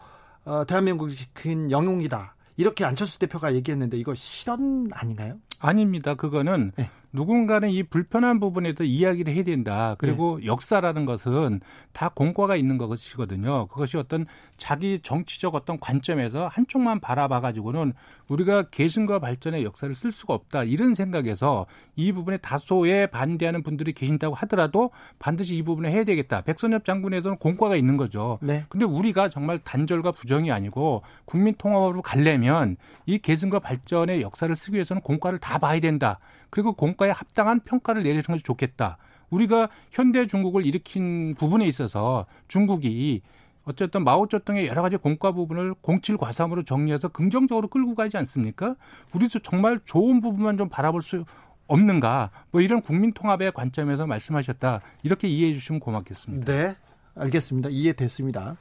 어, 대한민국을 지킨 영웅이다. 이렇게 안철수 대표가 얘기했는데 이거 실언 아닌가요? 아닙니다. 그거는 네. 누군가는 이 불편한 부분에 도 이야기를 해야 된다. 그리고 네. 역사라는 것은 다 공과가 있는 것이거든요. 그것이 어떤 자기 정치적 어떤 관점에서 한쪽만 바라봐 가지고는 우리가 계승과 발전의 역사를 쓸 수가 없다. 이런 생각에서 이 부분에 다소의 반대하는 분들이 계신다고 하더라도 반드시 이 부분을 해야 되겠다. 백선엽 장군에서는 공과가 있는 거죠. 네. 근데 우리가 정말 단절과 부정이 아니고 국민 통합으로 가려면 이 계승과 발전의 역사를 쓰기 위해서는 공과를 다 봐야 된다. 그리고 공과에 합당한 평가를 내리는 것이 좋겠다. 우리가 현대 중국을 일으킨 부분에 있어서 중국이 어쨌든 마오쩌둥의 여러 가지 공과 부분을 공칠 과삼으로 정리해서 긍정적으로 끌고 가지 않습니까? 우리도 정말 좋은 부분만 좀 바라볼 수 없는가? 뭐 이런 국민 통합의 관점에서 말씀하셨다. 이렇게 이해해 주시면 고맙겠습니다. 네. 알겠습니다. 이해됐습니다.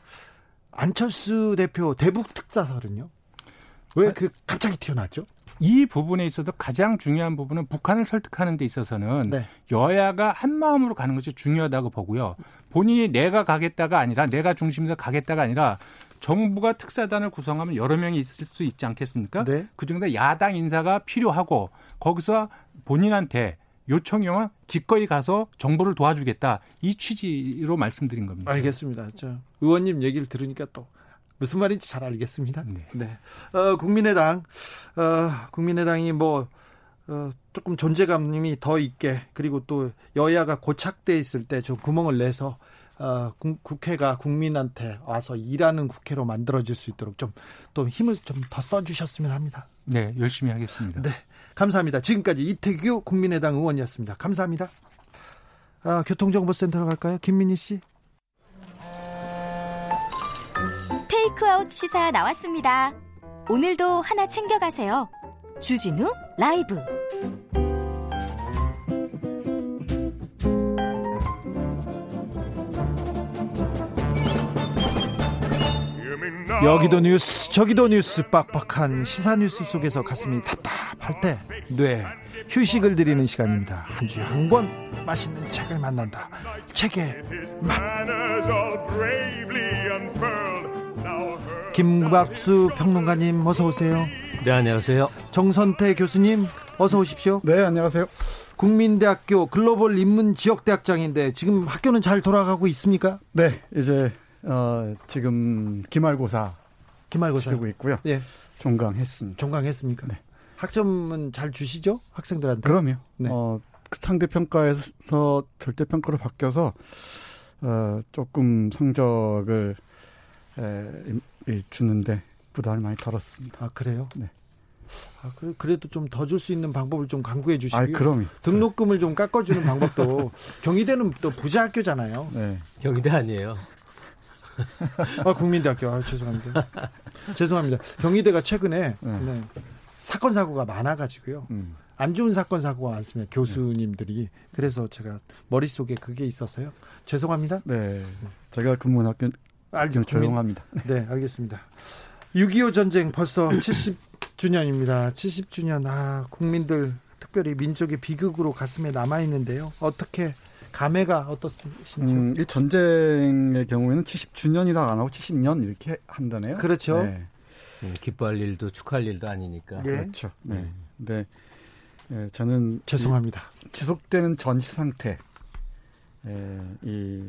안철수 대표 대북 특사설은요? 왜그 갑자기 튀어나왔죠? 이 부분에 있어서 가장 중요한 부분은 북한을 설득하는 데 있어서는 네. 여야가 한 마음으로 가는 것이 중요하다고 보고요. 본인이 내가 가겠다가 아니라 내가 중심에서 가겠다가 아니라 정부가 특사단을 구성하면 여러 명이 있을 수 있지 않겠습니까? 네. 그중에 야당 인사가 필요하고 거기서 본인한테 오면 기꺼이 가서 정보를 도와주겠다. 이 취지로 말씀드린 겁니다. 알겠습니다. 저 의원님 얘기를 들으니까 또 무슨 말인지 잘 알겠습니다. 네. 네. 어, 국민의당, 어, 국민의당이 뭐, 어, 조금 존재감이 더 있게 그리고 또 여야가 고착돼 있을 때 좀 구멍을 내서 어, 국회가 국민한테 와서 일하는 국회로 만들어질 수 있도록 좀 또 힘을 좀 더 써주셨으면 합니다. 네, 열심히 하겠습니다. 네, 감사합니다. 지금까지 이태규 국민의당 의원이었습니다. 감사합니다. 아, 교통정보센터로 갈까요? 김민희 씨. 테이크아웃 시사 나왔습니다. 오늘도 하나 챙겨가세요. 주진우 라이브. 여기도 뉴스 저기도 뉴스 빡빡한 시사 뉴스 속에서 가슴이 답답할 때 뇌 휴식을 드리는 시간입니다 한 주에 한 권 맛있는 책을 만난다 책의 맛 김박수 평론가님 어서 오세요 네 안녕하세요 정선태 교수님 어서 오십시오 네 안녕하세요 국민대학교 글로벌 인문 지역대학장인데 지금 학교는 잘 돌아가고 있습니까? 네 이제 어, 지금 기말고사 기말고사 치르고 있고요. 예. 종강했습니다. 종강했습니까? 네. 학점은 잘 주시죠? 학생들한테? 그럼요. 네. 어, 그 상대 평가에서 절대 평가로 바뀌어서 어, 조금 성적을 에, 주는데 부담을 많이 덜었습니다. 아 그래요? 네. 아, 그래도 좀 더 줄 수 있는 방법을 좀 강구해 주시고요. 아, 그럼요. 등록금을 좀 깎아주는 방법도 [laughs] 경희대는 또 부자 학교잖아요. 네. 경희대 아니에요. [laughs] 아, 국민대학교. 아, 죄송합니다. 죄송합니다. 경희대가 최근에 네. 네, 사건 사고가 많아가지고요. 음. 안 좋은 사건 사고가 많습니다. 교수님들이 그래서 제가 머릿 속에 그게 있었어요. 죄송합니다. 네. 제가 근무한 학교 알죠. 조용합니다. [laughs] 네, 알겠습니다. 6.25 전쟁 벌써 [coughs] 70주년입니다. 70주년. 아, 국민들 특별히 민족의 비극으로 가슴에 남아 있는데요. 어떻게 감회가 어떻신지요? 음, 이 전쟁의 경우에는 70주년이라 안 하고 70년 이렇게 한다네요. 그렇죠. 네. 음, 기뻐할 일도 축하할 일도 아니니까. 예. 그렇죠. 네. 네. 네. 저는 죄송합니다. 지속되는 전시 상태 에, 이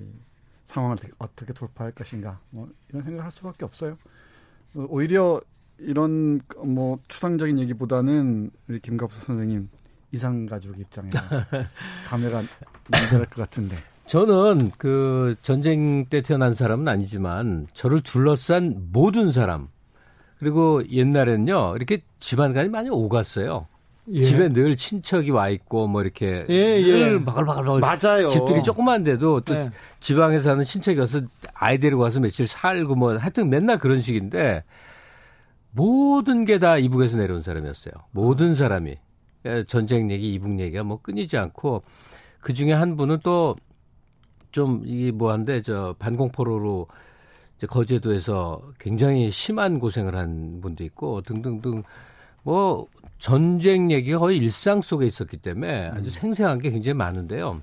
상황을 어떻게 돌파할 것인가 뭐 이런 생각을 할 수밖에 없어요. 오히려 이런 뭐 추상적인 얘기보다는 우리 김갑수 선생님 이상 가족 입장에 [laughs] 감회가 남다를 것 같은데. 저는 그 전쟁 때 태어난 사람은 아니지만 저를 둘러싼 모든 사람 그리고 옛날에는요 이렇게 집안간이 많이 오갔어요. 예. 집에 늘 친척이 와 있고 뭐 이렇게 예, 늘 예. 바글바글 맞아요. 집들이 조그만데도 또 네. 지방에 사는 친척이 와서 아이 데리고 와서 며칠 살고 뭐 하여튼 맨날 그런 식인데 모든 게 다 이북에서 내려온 사람이었어요. 모든 사람이 예, 전쟁 얘기, 이북 얘기가 뭐 끊이지 않고 그 중에 한 분은 또 좀 이게 뭐한데 저 반공포로로 이제 거제도에서 굉장히 심한 고생을 한 분도 있고 등등등 뭐 전쟁 얘기가 거의 일상 속에 있었기 때문에 아주 음. 생생한 게 굉장히 많은데요.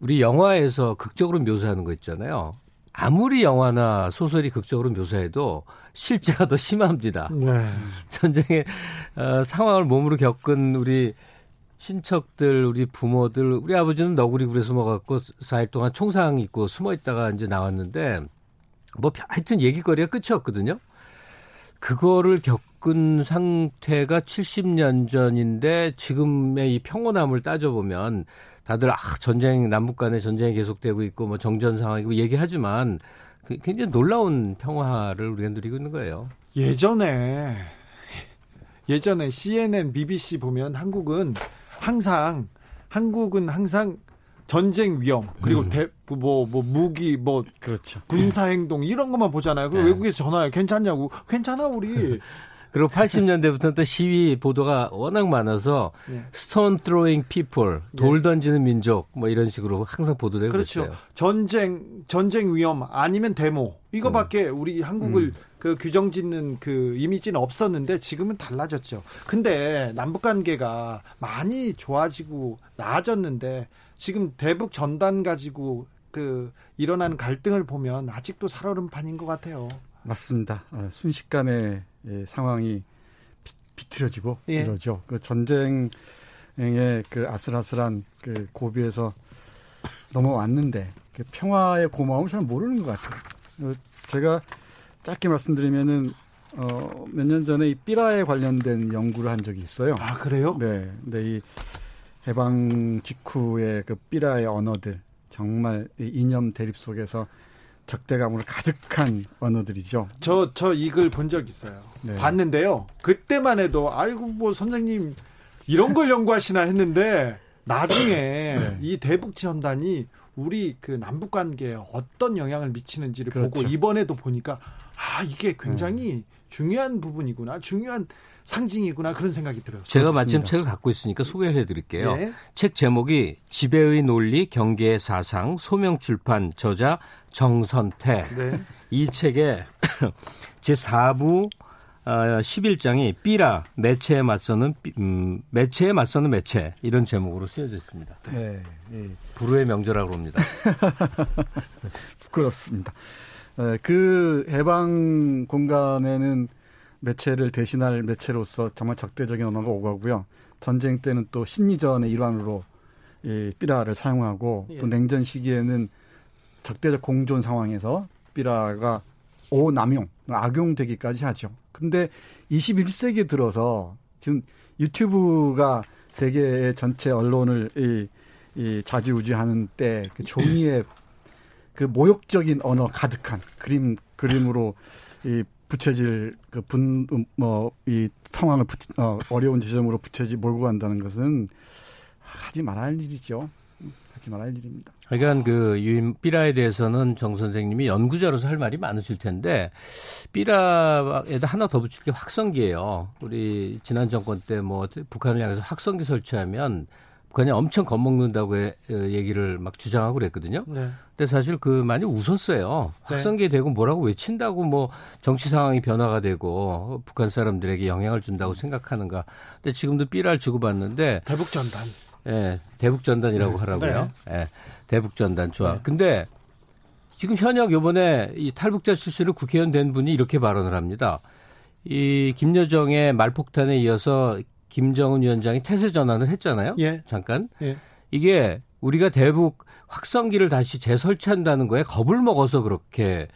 우리 영화에서 극적으로 묘사하는 거 있잖아요. 아무리 영화나 소설이 극적으로 묘사해도 실제가 더 심합니다. 네. [laughs] 전쟁의 어, 상황을 몸으로 겪은 우리 친척들, 우리 부모들, 우리 아버지는 너구리 굴에 숨어갖고 4일 동안 총상 입고 숨어 있다가 이제 나왔는데 뭐 하여튼 얘기거리가 끝이 없거든요. 그거를 겪 은 상태가 70년 전인데 지금의 이 평온함을 따져보면 다들 아 전쟁 남북 간의 전쟁이 계속되고 있고 뭐 정전 상황이고 얘기하지만 그 굉장히 놀라운 평화를 우리가 누리고 있는 거예요. 예전에 예전에 CNN, BBC 보면 한국은 항상 한국은 항상 전쟁 위험 그리고 음. 대, 뭐, 뭐 무기 뭐 그렇죠. 군사 행동 이런 것만 보잖아요. 그 네. 외국에서 전화해 괜찮냐고 괜찮아 우리 [laughs] 그리고 80년대부터는 또 시위 보도가 워낙 많아서 네. stone throwing people 돌 던지는 민족 뭐 이런 식으로 항상 보도되고 그렇죠. 그랬어요. 전쟁 전쟁 위험 아니면 데모 이거밖에 음. 우리 한국을 음. 그 규정 짓는 그 이미지는 없었는데 지금은 달라졌죠. 근데 남북 관계가 많이 좋아지고 나아졌는데 지금 대북 전단 가지고 그 일어나는 갈등을 보면 아직도 살얼음판인 것 같아요. 맞습니다. 아, 순식간에 예, 상황이 비, 틀어지고 예. 이러죠. 그 전쟁의 그 아슬아슬한 그 고비에서 넘어왔는데 그 평화의 고마움을 잘 모르는 것 같아요. 어, 제가 짧게 말씀드리면은 어, 몇 년 전에 이 삐라에 관련된 연구를 한 적이 있어요. 아, 그래요? 네. 근데 이 해방 직후의 그 삐라의 언어들, 정말 이 이념 대립 속에서 적대감으로 가득한 언어들이죠. 저, 저 이 글 본 적 있어요. 네. 봤는데요. 그때만 해도, 아이고, 뭐, 선생님, 이런 걸 연구하시나 했는데, 나중에 네. 이 대북 지원단이 우리 그 남북 관계에 어떤 영향을 미치는지를 그렇죠. 보고 이번에도 보니까 아 이게 굉장히 음. 중요한 부분이구나 중요한 상징이구나 그런 생각이 들어요. 제가 그렇습니다. 마침 책을 갖고 있으니까 소개를 해드릴게요. 네. 책 제목이 지배의 논리 경계의 사상 소명 출판 저자 정선태. 네. 이 책의 [coughs] 제 4부 어, 11장이 삐라 매체에 맞서는 음, 매체에 맞서는 매체 이런 제목으로 쓰여져 있습니다. 네. 네. 불후의 명절이라고 합니다. [laughs] 부끄럽습니다. 네, 그 해방 공간에는 매체를 대신할 매체로서 정말 적대적인 언어가 오가고요. 전쟁 때는 또 심리전의 일환으로 이 삐라를 사용하고 예. 또 냉전 시기에는 적대적 공존 상황에서 삐라가 오 남용, 악용되기까지 하죠. 근데 21세기 들어서 지금 유튜브가 세계의 전체 언론을 이, 이 좌지우지하는 때 그 종이에 그 모욕적인 언어 가득한 그림 그림으로 이 붙여질 그 분 뭐이 상황을 붙, 어, 어려운 지점으로 붙여지 몰고 간다는 것은 하지 말아야 할 일이죠. 하지 말아야 할 일입니다. 그러니까 그 유인 삐라에 대해서는 정 선생님이 연구자로서 할 말이 많으실 텐데 삐라에다 하나 더 붙일 게 확성기예요. 우리 지난 정권 때 뭐 북한을 향해서 확성기 설치하면 북한이 엄청 겁먹는다고 어, 얘기를 막 주장하고 그랬거든요. 네. 근데 사실 그 많이 웃었어요. 네. 확성기 되고 뭐라고 외친다고 뭐 정치 상황이 변화가 되고 북한 사람들에게 영향을 준다고 생각하는가. 근데 지금도 삐라를 주고받는데 대북 전단. 예, 네, 대북 전단이라고 네. 하라고요. 예. 네. 대북 전단 좋아. 네. 근데 지금 현역 요번에 이 탈북자 출신으로 국회의원 된 분이 이렇게 발언을 합니다. 이 김여정의 말폭탄에 이어서 김정은 위원장이 태세 전환을 했잖아요. 예. 잠깐. 예. 이게 우리가 대북 확성기를 다시 재설치한다는 거에 겁을 먹어서 그렇게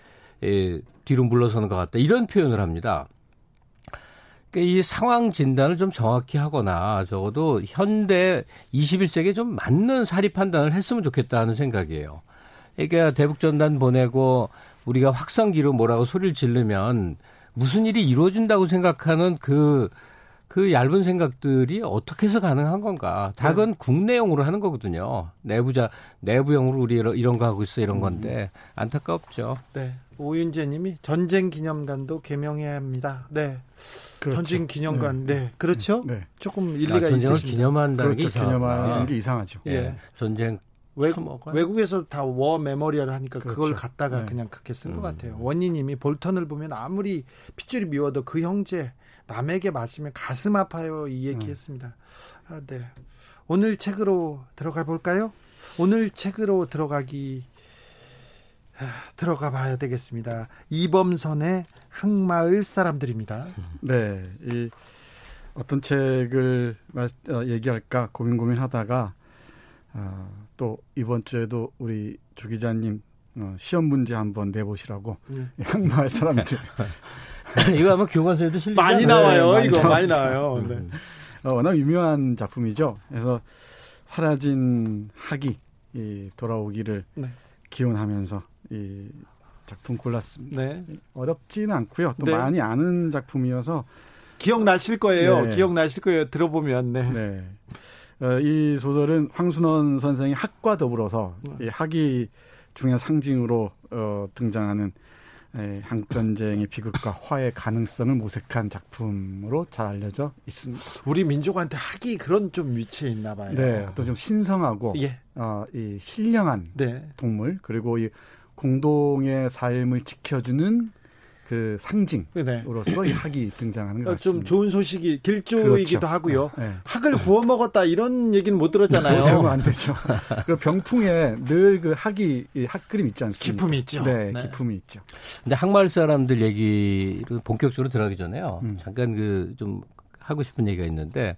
예, 뒤로 물러서는 것 같다. 이런 표현을 합니다. 그러니까 이 상황 진단을 좀 정확히 하거나 적어도 현대 21세기에 좀 맞는 사리 판단을 했으면 좋겠다는 생각이에요. 그러니까 대북 전단 보내고 우리가 확성기로 뭐라고 소리를 지르면 무슨 일이 이루어진다고 생각하는 그 그 얇은 생각들이 어떻게 해서 가능한 건가? 닭은 네. 국내용으로 하는 거거든요. 내부자 내부용으로 우리 이런 거 하고 있어 이런 건데 안타깝죠. 네. 오윤재 님이 전쟁 기념관도 개명해야 합니다. 네. 그렇죠. 전쟁 기념관. 네. 네. 그렇죠? 네. 조금 일리가 아, 전쟁을 있습니다. 기념한다는 그렇죠. 게 기념하는 게 이상하죠. 예. 네. 전쟁 외국, 에서 다 war memorial 하니까 그렇죠. 그걸 갖다가 네. 그냥 그렇게 쓴것 음. 같아요. 원희님이 볼턴을 보면 아무리 핏줄이 미워도 그 형제 남에게 맞으면 가슴 아파요 이 얘기했습니다. 아, 네. 오늘 책으로 들어가 볼까요? 오늘 책으로 들어가기 아, 들어가 봐야 되겠습니다. 이범선의 항마을 사람들입니다. 네, 이 어떤 책을 말, 어, 얘기할까 고민 고민하다가 어, 또 이번 주에도 우리 주 기자님 어, 시험 문제 한번 내보시라고 네. [laughs] 항마을 사람들 [laughs] [laughs] 이거 아마 교과서에도 실리 많이 나와요. 네, 이거 많이 나와요. 네. 어, 워낙 유명한 작품이죠. 그래서 사라진 학이 이 돌아오기를 네. 기원하면서 이 작품 골랐습니다. 네. 어렵지는 않고요. 또 네. 많이 아는 작품이어서 기억나실 거예요. 네. 기억나실 거예요. 들어보면. 네. 네. 어, 이 소설은 황순원 선생이 학과 더불어서 네. 이 학이 중요한 상징으로 어, 등장하는 예, 한전쟁의 비극과 화해 가능성을 모색한 작품으로 잘 알려져 있습니다. 우리 민족한테 학이 그런 좀 위치에 있나 봐요. 네, 또 좀 신성하고 예. 어, 이 신령한 네. 동물 그리고 이 공동의 삶을 지켜주는 그 상징으로서 네. 이 학이 등장하는 것 어, 같습니다. 좀 좋은 소식이 길조이기도 그렇죠. 하고요. 네. 학을 구워 먹었다 이런 얘기는 못 들었잖아요. 그러면 안 되죠. [laughs] 그 병풍에 늘 그 학이 학 그림 있지 않습니까? 기품이 있죠. 네, 네. 기품이 있죠. 근데 학마을 사람들 얘기를 본격적으로 들어가기 전에요. 음. 잠깐 그 좀 하고 싶은 얘기가 있는데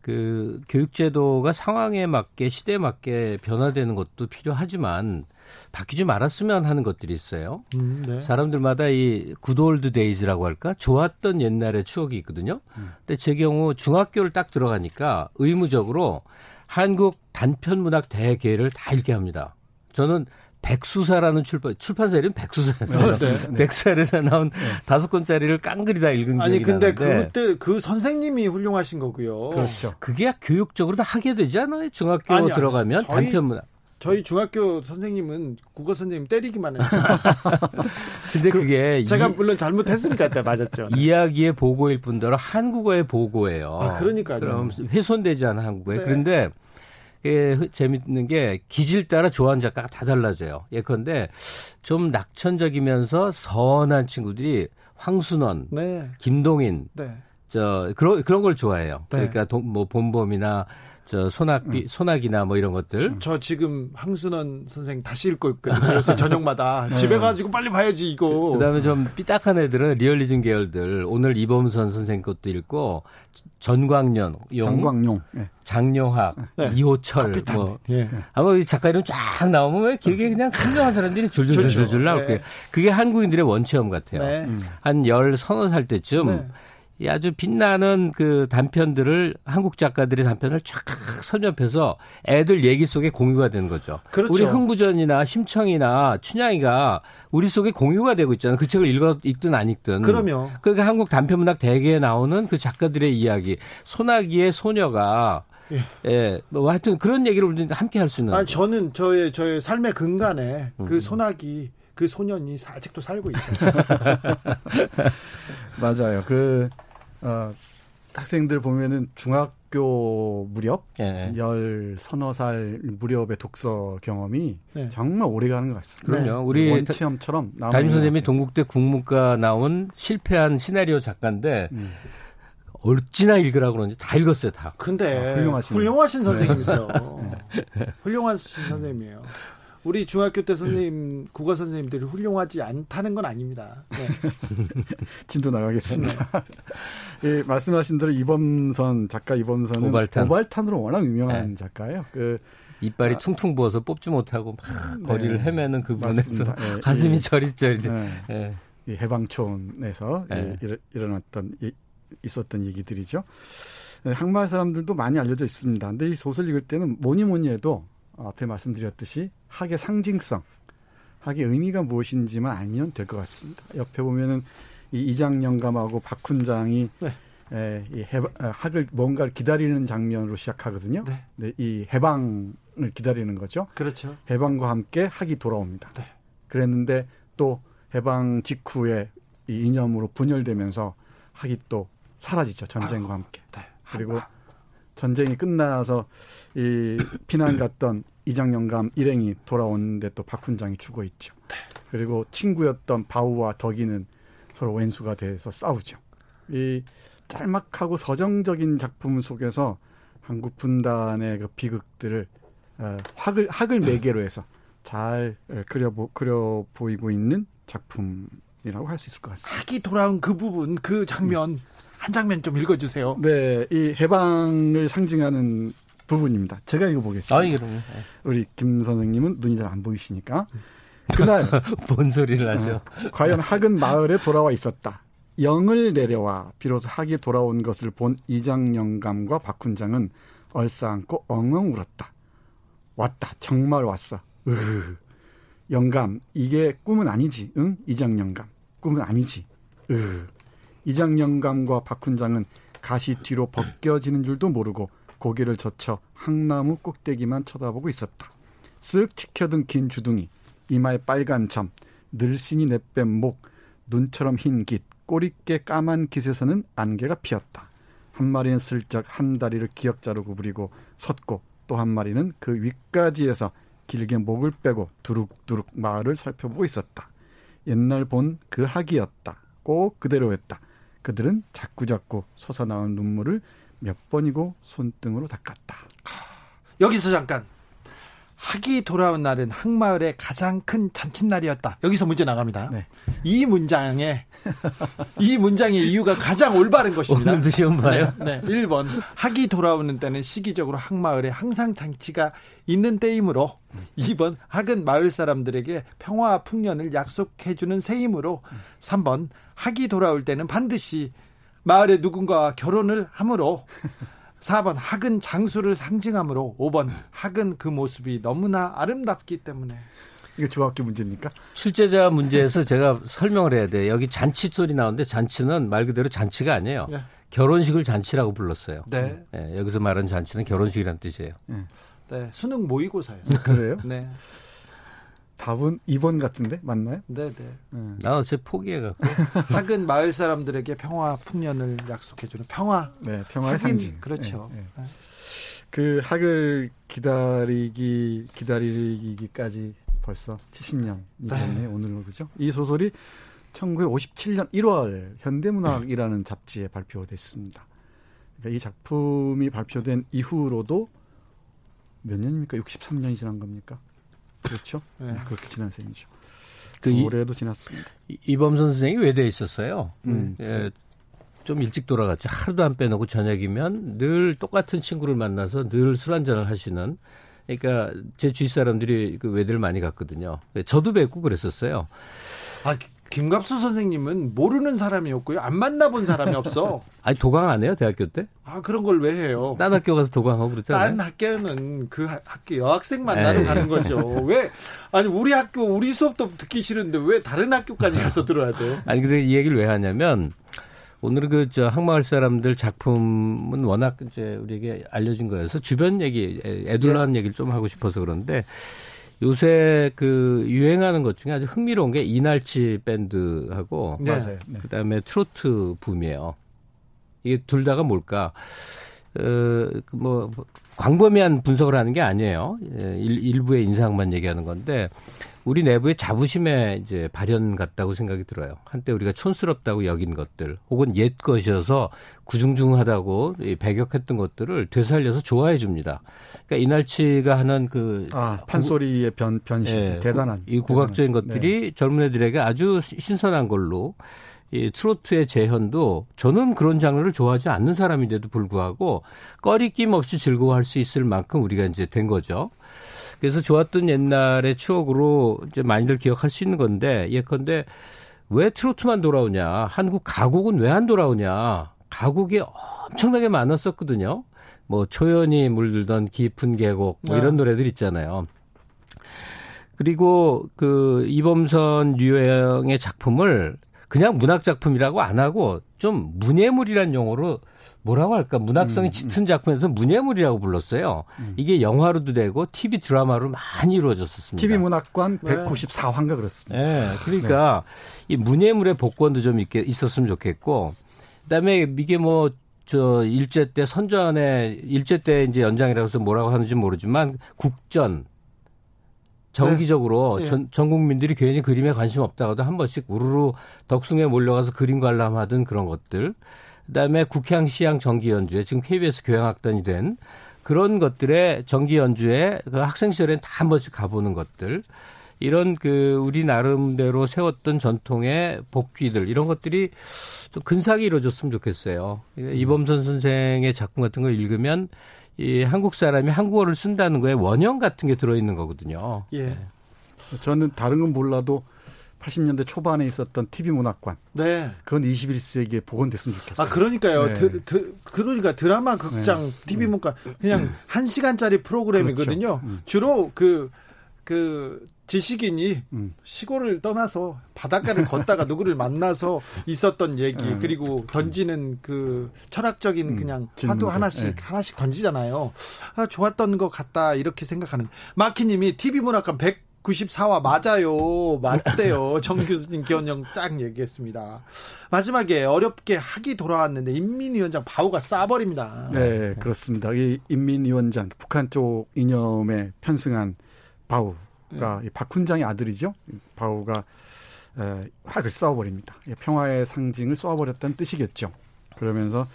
그 교육제도가 상황에 맞게 시대에 맞게 변화되는 것도 필요하지만 바뀌지 말았으면 하는 것들이 있어요. 음, 네. 사람들마다 이 good old days라고 할까 좋았던 옛날의 추억이 있거든요. 음. 근데 제 경우 중학교를 딱 들어가니까 의무적으로 한국 단편문학 대계를 다 읽게 합니다. 저는 백수사라는 출판 출판사 이름 백수사였어요. 네, 네. [laughs] 백수사에서 나온 네. 다섯 권짜리를 깡그리 다 읽은 아니 근데 나는데. 그때 그 선생님이 훌륭하신 거고요. 그렇죠. 그게 교육적으로 도 하게 되지 않아요? 중학교 아니, 들어가면 저희, 단편문학. 저희 중학교 선생님은 국어 선생님 때리기만 했어요. [laughs] 근데 그, 게 제가 이, 물론 잘못했으니까 그때 맞았죠. [laughs] 이야기의 보고일 뿐더러 한국어의 보고예요. 아, 그러니까요. 그럼 훼손되지 않은 한국어에. 네. 그런데 예, 재밌는 게 기질 따라 좋아하는 작가가 다 달라져요. 예컨대 좀 낙천적이면서 선한 친구들이 황순원, 네. 김동인, 네. 저 그런 그런 걸 좋아해요. 네. 그러니까 도, 뭐 본범이나 저 소낙비 음. 소낙이나 뭐 이런 것들. 저, 저 지금 황순원 선생 다시 읽고 있거든요. 요새 저녁마다 [laughs] 네. 집에 가지고 빨리 봐야지 이거. 그다음에 좀 삐딱한 애들은 리얼리즘 계열들. 오늘 이범선 선생 것도 읽고 전광년, 용, 전광용, 네. 장용학, 네. 이호철 카피탄. 뭐 예. 아마 작가 이름 쫙 나오면 왜 길게 그냥 훌륭한 사람들이 줄줄줄줄 그렇죠. 나올게요. 네. 그게 한국인들의 원체험 같아요. 네. 한열 서너 살 때쯤. 네. 이 아주 빛나는 그 단편들을 한국 작가들의 단편을 쫙 선접해서 애들 얘기 속에 공유가 되는 거죠. 그렇죠. 우리 흥부전이나 심청이나 춘향이가 우리 속에 공유가 되고 있잖아요. 그 책을 읽어 읽든 안 읽든. 그럼요. 그러니까 한국 단편문학 대계에 나오는 그 작가들의 이야기. 소나기의 소녀가 예. 예. 뭐 하여튼 그런 얘기를 우리 함께 할 수 있는. 아 저는 저의 저의 삶의 근간에 그 음. 소나기 그 소년이 아직도 살고 있어요. [laughs] 맞아요. 그 어, 학생들 보면은 중학교 무렵 네. 열 서너 살 무렵의 독서 경험이 네. 정말 오래 가는 것 같습니다. 그럼요. 네. 우리 원체험처럼 담임 선생님이 동국대 국문과 나온 실패한 시나리오 작가인데 음. 어찌나 읽으라고 그러는지 다 읽었어요, 다. 근데 아, 훌륭하신, 훌륭하신 선생님이세요. 훌륭하신 선생님이에요. 우리 중학교 때 선생님, [laughs] 국어 선생님들이 훌륭하지 않다는 건 아닙니다. 네. [laughs] 진도 나가겠습니다. 네. [laughs] 예, 말씀하신 대로 이범선 작가 이범선은 오발탄. 오발탄으로 워낙 유명한 네. 작가예요. 그 이빨이 아, 퉁퉁 부어서 뽑지 못하고 막 네. 거리를 헤매는 그 부분에서 네. 가슴이 저릿저릿. 네. 이 해방촌에서 네. 일어났던 있었던 얘기들이죠. 항마을 사람들도 많이 알려져 있습니다. 근데 이 소설 읽을 때는 뭐니 뭐니 해도 앞에 말씀드렸듯이 학의 상징성, 학의 의미가 무엇인지만 알면 될 것 같습니다. 옆에 보면은 이 이장 영감하고 박훈장이 네. 에, 이 해방, 아, 학을 뭔가를 기다리는 장면으로 시작하거든요. 네. 네. 이 해방을 기다리는 거죠. 그렇죠. 해방과 함께 학이 돌아옵니다. 네. 그랬는데 또 해방 직후에 이 이념으로 분열되면서 학이 또 사라지죠. 전쟁과 아유, 함께. 네. 그리고 전쟁이 끝나서 이 피난 갔던 이장영감 일행이 돌아오는데 또 박훈장이 죽어 있죠. 네. 그리고 친구였던 바우와 덕이는 서로 왼수가 돼서 싸우죠. 이 짤막하고 서정적인 작품 속에서 한국 분단의 그 비극들을 어, 학을 학을 매개로 해서 잘 그려 보, 그려 보이고 있는 작품이라고 할 수 있을 것 같습니다. 학이 돌아온 그 부분, 그 장면 한 장면 좀 읽어주세요. 네, 이 해방을 상징하는 부분입니다. 제가 읽어보겠습니다. 아, 그럼요. 네. 우리 김 선생님은 눈이 잘 안 보이시니까. 그날 [laughs] 뭔 소리를 하죠? 어, 과연 학은 마을에 돌아와 있었다. 영을 내려와 비로소 학이 돌아온 것을 본 이장 영감과 박훈장은 얼싸안고 엉엉 울었다. 왔다. 정말 왔어. 으. 영감, 이게 꿈은 아니지. 응? 이장 영감. 꿈은 아니지. 으. 이장 영감과 박훈장은 가시 뒤로 벗겨지는 줄도 모르고 고개를 젖혀 항나무 꼭대기만 쳐다보고 있었다. 쓱 치켜든 긴 주둥이, 이마에 빨간 점, 늘씬이 내뺀 목, 눈처럼 흰 깃, 꼬리깨 까만 깃에서는 안개가 피었다. 한 마리는 슬쩍 한 다리를 기역자로 구부리고 섰고 또 한 마리는 그 윗가지에서 길게 목을 빼고 두룩두룩 마을을 살펴보고 있었다. 옛날 본 그 학이었다. 꼭 그대로였다. 그들은 자꾸자꾸 솟아나온 눈물을 몇 번이고 손등으로 닦았다. 여기서 잠깐 학이 돌아온 날은 항마을의 가장 큰 잔칫날이었다. 여기서 문제 나갑니다. 네. 이 문장에 이 문장의 이유가 가장 올바른 것입니다. 오늘도 시험 봐요? 네. 네. 1번 학이 돌아오는 때는 시기적으로 항마을에 항상 장치가 있는 때이므로 2번 학은 마을 사람들에게 평화와 풍년을 약속해 주는 새이므로 3번 학이 돌아올 때는 반드시 마을의 누군가와 결혼을 하므로 4번 학은 장수를 상징하므로 5번 학은 그 모습이 너무나 아름답기 때문에 이게 중학교 문제입니까? 출제자 문제에서 제가 설명을 해야 돼. 여기 잔치 소리 나오는데 잔치는 말 그대로 잔치가 아니에요. 네. 결혼식을 잔치라고 불렀어요. 네. 네. 여기서 말하는 잔치는 결혼식이라는 뜻이에요. 네. 네. 수능 모의고사였어요. 그래요? 네. 답은 2번 같은데 맞나요? 네네. 음. 나 어제 포기해갖고 [laughs] 학은 마을 사람들에게 평화 풍년을 약속해주는 평화. 네, 평화의 하긴, 상징. 그렇죠. 네, 네. 그 학을 기다리기 기다리기까지 벌써 70년이 됐네 네. 오늘로 그죠? 이 소설이 1957년 1월 현대문학이라는 잡지에 발표됐습니다. 그러니까 이 작품이 발표된 이후로도 몇 년입니까? 63년이 지난 겁니까? 그렇죠. 네. 그렇게 지난 셈이죠. 그 올해도 지났습니다. 이범선 선생이 외대에 있었어요. 음. 예, 좀 일찍 돌아갔죠. 하루도 안 빼놓고 저녁이면 늘 똑같은 친구를 만나서 늘 술 한잔을 하시는. 그러니까 제 주위 사람들이 그 외대를 많이 갔거든요. 저도 뵙고 그랬었어요. 아, 김갑수 선생님은 모르는 사람이 없고요. 안 만나본 사람이 없어. [laughs] 아니 도강 안 해요 대학교 때? 아 그런 걸 왜 해요? 딴 학교 가서 도강하고 그랬잖아요. 딴 학교는 그 학교 여학생 만나러 에이. 가는 거죠. [laughs] 왜 아니 우리 학교 우리 수업도 듣기 싫은데 왜 다른 학교까지 가서 들어야 돼요? [laughs] 아니 근데 이 얘기를 왜 하냐면 오늘 그 저 항마을 사람들 작품은 워낙 이제 우리에게 알려진 거여서 주변 얘기 애둘러한 네. 얘기를 좀 하고 싶어서 그런데 요새 그 유행하는 것 중에 아주 흥미로운 게 이날치 밴드하고 네. 네. 그다음에 트로트 붐이에요. 이게 둘 다가 뭘까? 어뭐 광범위한 분석을 하는 게 아니에요. 예, 일, 일부의 인상만 얘기하는 건데 우리 내부의 자부심의 이제 발현 같다고 생각이 들어요. 한때 우리가 촌스럽다고 여긴 것들 혹은 옛 것이어서 구중중하다고 배격했던 것들을 되살려서 좋아해 줍니다. 그러니까 이날치가 하는 그 아, 판소리의 변 변신 네, 대단한 이 국악적인 대단한, 것들이 네. 젊은 애들에게 아주 신선한 걸로 이 트로트의 재현도 저는 그런 장르를 좋아하지 않는 사람인데도 불구하고 꺼리낌 없이 즐거워할 수 있을 만큼 우리가 이제 된 거죠. 그래서 좋았던 옛날의 추억으로 이제 많이들 기억할 수 있는 건데 예컨대 왜 트로트만 돌아오냐? 한국 가곡은 왜 안 돌아오냐? 가곡이 엄청나게 많았었거든요. 뭐 초연이 물들던 깊은 계곡 뭐 이런 네. 노래들 있잖아요. 그리고 그 이범선 유형의 작품을 그냥 문학 작품이라고 안 하고 좀 문예물이란 용어로 뭐라고 할까 문학성이 음, 음. 짙은 작품에서 문예물이라고 불렀어요. 음. 이게 영화로도 되고 TV 드라마로 많이 이루어졌었습니다. TV 문학관 194화인가 그렇습니다. 네, 그러니까 네. 이 문예물의 복권도 좀 있게 있었으면 좋겠고 그다음에 이게 뭐 저 일제 때 선전에 일제 때 이제 연장이라고 해서 뭐라고 하는지 모르지만 국전 정기적으로 네. 전, 전 국민들이 괜히 그림에 관심 없다가도 한 번씩 우르르 덕숭에 몰려가서 그림 관람하던 그런 것들. 그다음에 국향 시향 정기 연주에 지금 KBS 교향악단이 된 그런 것들의 정기 연주에 그 학생 시절엔 다 한 번씩 가보는 것들. 이런 그 우리 나름대로 세웠던 전통의 복귀들 이런 것들이 좀 근사하게 이루어졌으면 좋겠어요. 이범선 선생의 작품 같은 거 읽으면 이 한국 사람이 한국어를 쓴다는 거에 원형 같은 게 들어있는 거거든요. 예. 네. 저는 다른 건 몰라도 80년대 초반에 있었던 TV 문학관. 네. 그건 21세기에 복원됐으면 좋겠어요. 아, 그러니까요. 네. 드, 드, 그러니까 드라마 극장, 네. TV 문관 그냥 음. 1시간짜리 프로그램이거든요. 그렇죠. 음. 주로 그, 그, 지식인이 음. 시골을 떠나서 바닷가를 걷다가 누구를 만나서 있었던 얘기 음. 그리고 던지는 그 철학적인 음. 그냥 화도 하나씩 네. 하나씩 던지잖아요. 아, 좋았던 것 같다 이렇게 생각하는 마키님이 TV 문학관 194화 맞아요. 맞대요. [laughs] 정 교수님 기원령 쫙 얘기했습니다. 마지막에 어렵게 학이 돌아왔는데 인민위원장 바우가 쏴버립니다. 네, 그렇습니다. 이 인민위원장 북한 쪽 이념에 편승한 바우 가 네. 박훈장의 아들이죠. 바오가 에, 핵을 쏘아버립니다. 평화의 상징을 쏘아버렸다는 뜻이겠죠. 그러면서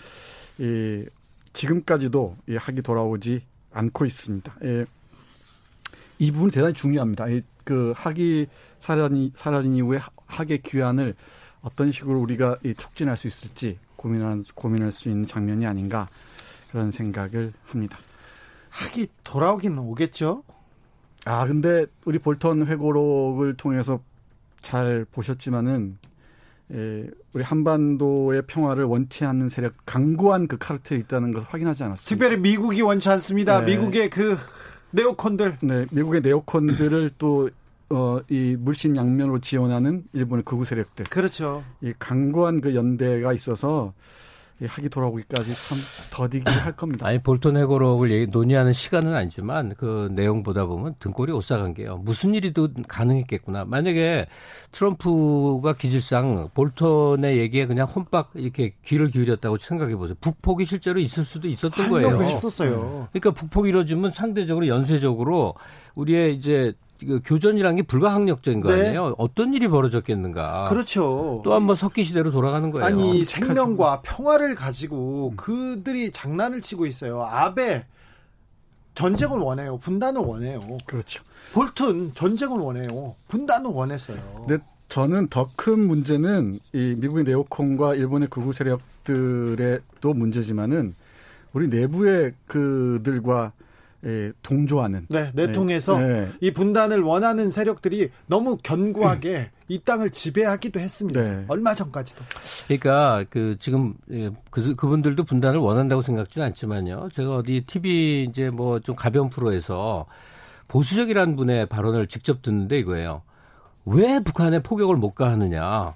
이 지금까지도 이 핵이 돌아오지 않고 있습니다. 예, 이 부분 대단히 중요합니다. 이, 그 핵이 사라진, 사라진 이후에 핵의 귀환을 어떤 식으로 우리가 이 촉진할 수 있을지 고민할, 고민할 수 있는 장면이 아닌가 그런 생각을 합니다. 핵이 돌아오기는 오겠죠? 아, 근데 우리 볼턴 회고록을 통해서 잘 보셨지만은 예, 우리 한반도의 평화를 원치 않는 세력 강고한 그 카르텔이 있다는 것을 확인하지 않았습니다. 특별히 미국이 원치 않습니다. 네. 미국의 그 네오콘들. 네, 미국의 네오콘들을 [laughs] 또 어, 이 물씬 양면으로 지원하는 일본의 극우 세력들. 그렇죠. 이 강고한 그 연대가 있어서 학이 돌아오기까지 참 더디기 할 겁니다. 아니 볼턴 해고록을 논의하는 시간은 아니지만 그 내용 보다 보면 등골이 오싹한 게요. 무슨 일이도 가능했겠구나. 만약에 트럼프가 기질상 볼턴의 얘기에 그냥 혼박 이렇게 귀를 기울였다고 생각해 보세요. 북폭이 실제로 있을 수도 있었던 거예요. 있었어요. 그러니까 북폭이 이루어지면 상대적으로 연쇄적으로 우리의 이제 그 교전이란 게 불가항력적인 거 네. 아니에요? 어떤 일이 벌어졌겠는가? 그렇죠. 또 한번 석기 시대로 돌아가는 거예요. 아니 생명과 평화를 가지고 음. 그들이 장난을 치고 있어요. 아베 전쟁을 원해요. 분단을 원해요. 그렇죠. 볼튼 전쟁을 원해요. 분단을 원했어요. 근데 저는 더 큰 문제는 이 미국의 네오콘과 일본의 극우 세력들의 또 문제지만은 우리 내부의 그들과 예, 동조하는. 네, 내통해서 네, 네. 이 분단을 원하는 세력들이 너무 견고하게 [clears throat] 이 땅을 지배하기도 했습니다. 네. 얼마 전까지도. 그러니까 그 지금 예, 그 그분들도 분단을 원한다고 생각지는 않지만요. 제가 어디 TV 이제 뭐 좀 가벼운 프로에서 보수적이라는 분의 발언을 직접 듣는데 이거예요. 왜 북한에 포격을 못 가하느냐?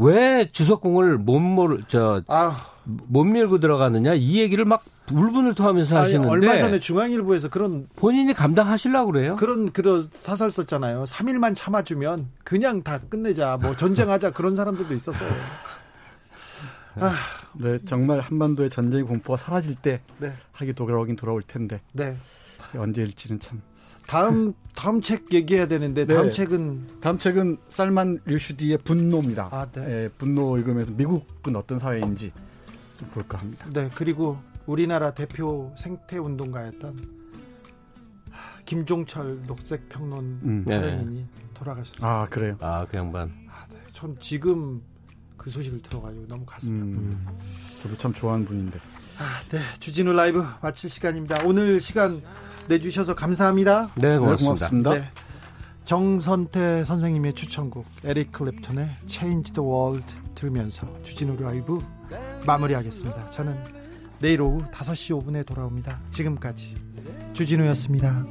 왜 주석공을 못몰저 아. 못 밀고 들어가느냐 이 얘기를 막 울분을 토하면서 아니, 하시는데 얼마 전에 중앙일보에서 그런 본인이 감당하시려고 그래요? 그런 그런 사설 썼잖아요. 3일만 참아주면 그냥 다 끝내자. 뭐 전쟁하자 [laughs] 그런 사람들도 있었어요. 아. 네, 정말 한반도의 전쟁 공포가 사라질 때 네. 하기 돌아오긴 돌아올 텐데. 네. 언제일지는 참. 다음 다음 책 얘기해야 되는데 다음 네. 책은 다음 책은 살만 류슈디의 분노입니다. 아, 네. 예, 분노 읽으면서 미국은 어떤 사회인지 좀 볼까 합니다. 네, 그리고 우리나라 대표 생태 운동가였던 김종철 녹색 평론 음. 네. 돌아가셨어요. 아 그래요? 아 그 양반. 아, 네. 전 지금 그 소식을 들어가지고 너무 가슴이 음. 저도 참 좋아하는 분인데. 아, 네. 주진우 라이브 마칠 시간입니다. 오늘 시간 내주셔서 감사합니다. 네, 네, 고맙습니다. 고맙습니다. 네. 정선태 선생님의 추천곡 에릭 클랩톤의 Change the World 들으면서 주진우 라이브 마무리하겠습니다. 저는 내일 오후 5시 5분에 돌아옵니다. 지금까지 주진우였습니다.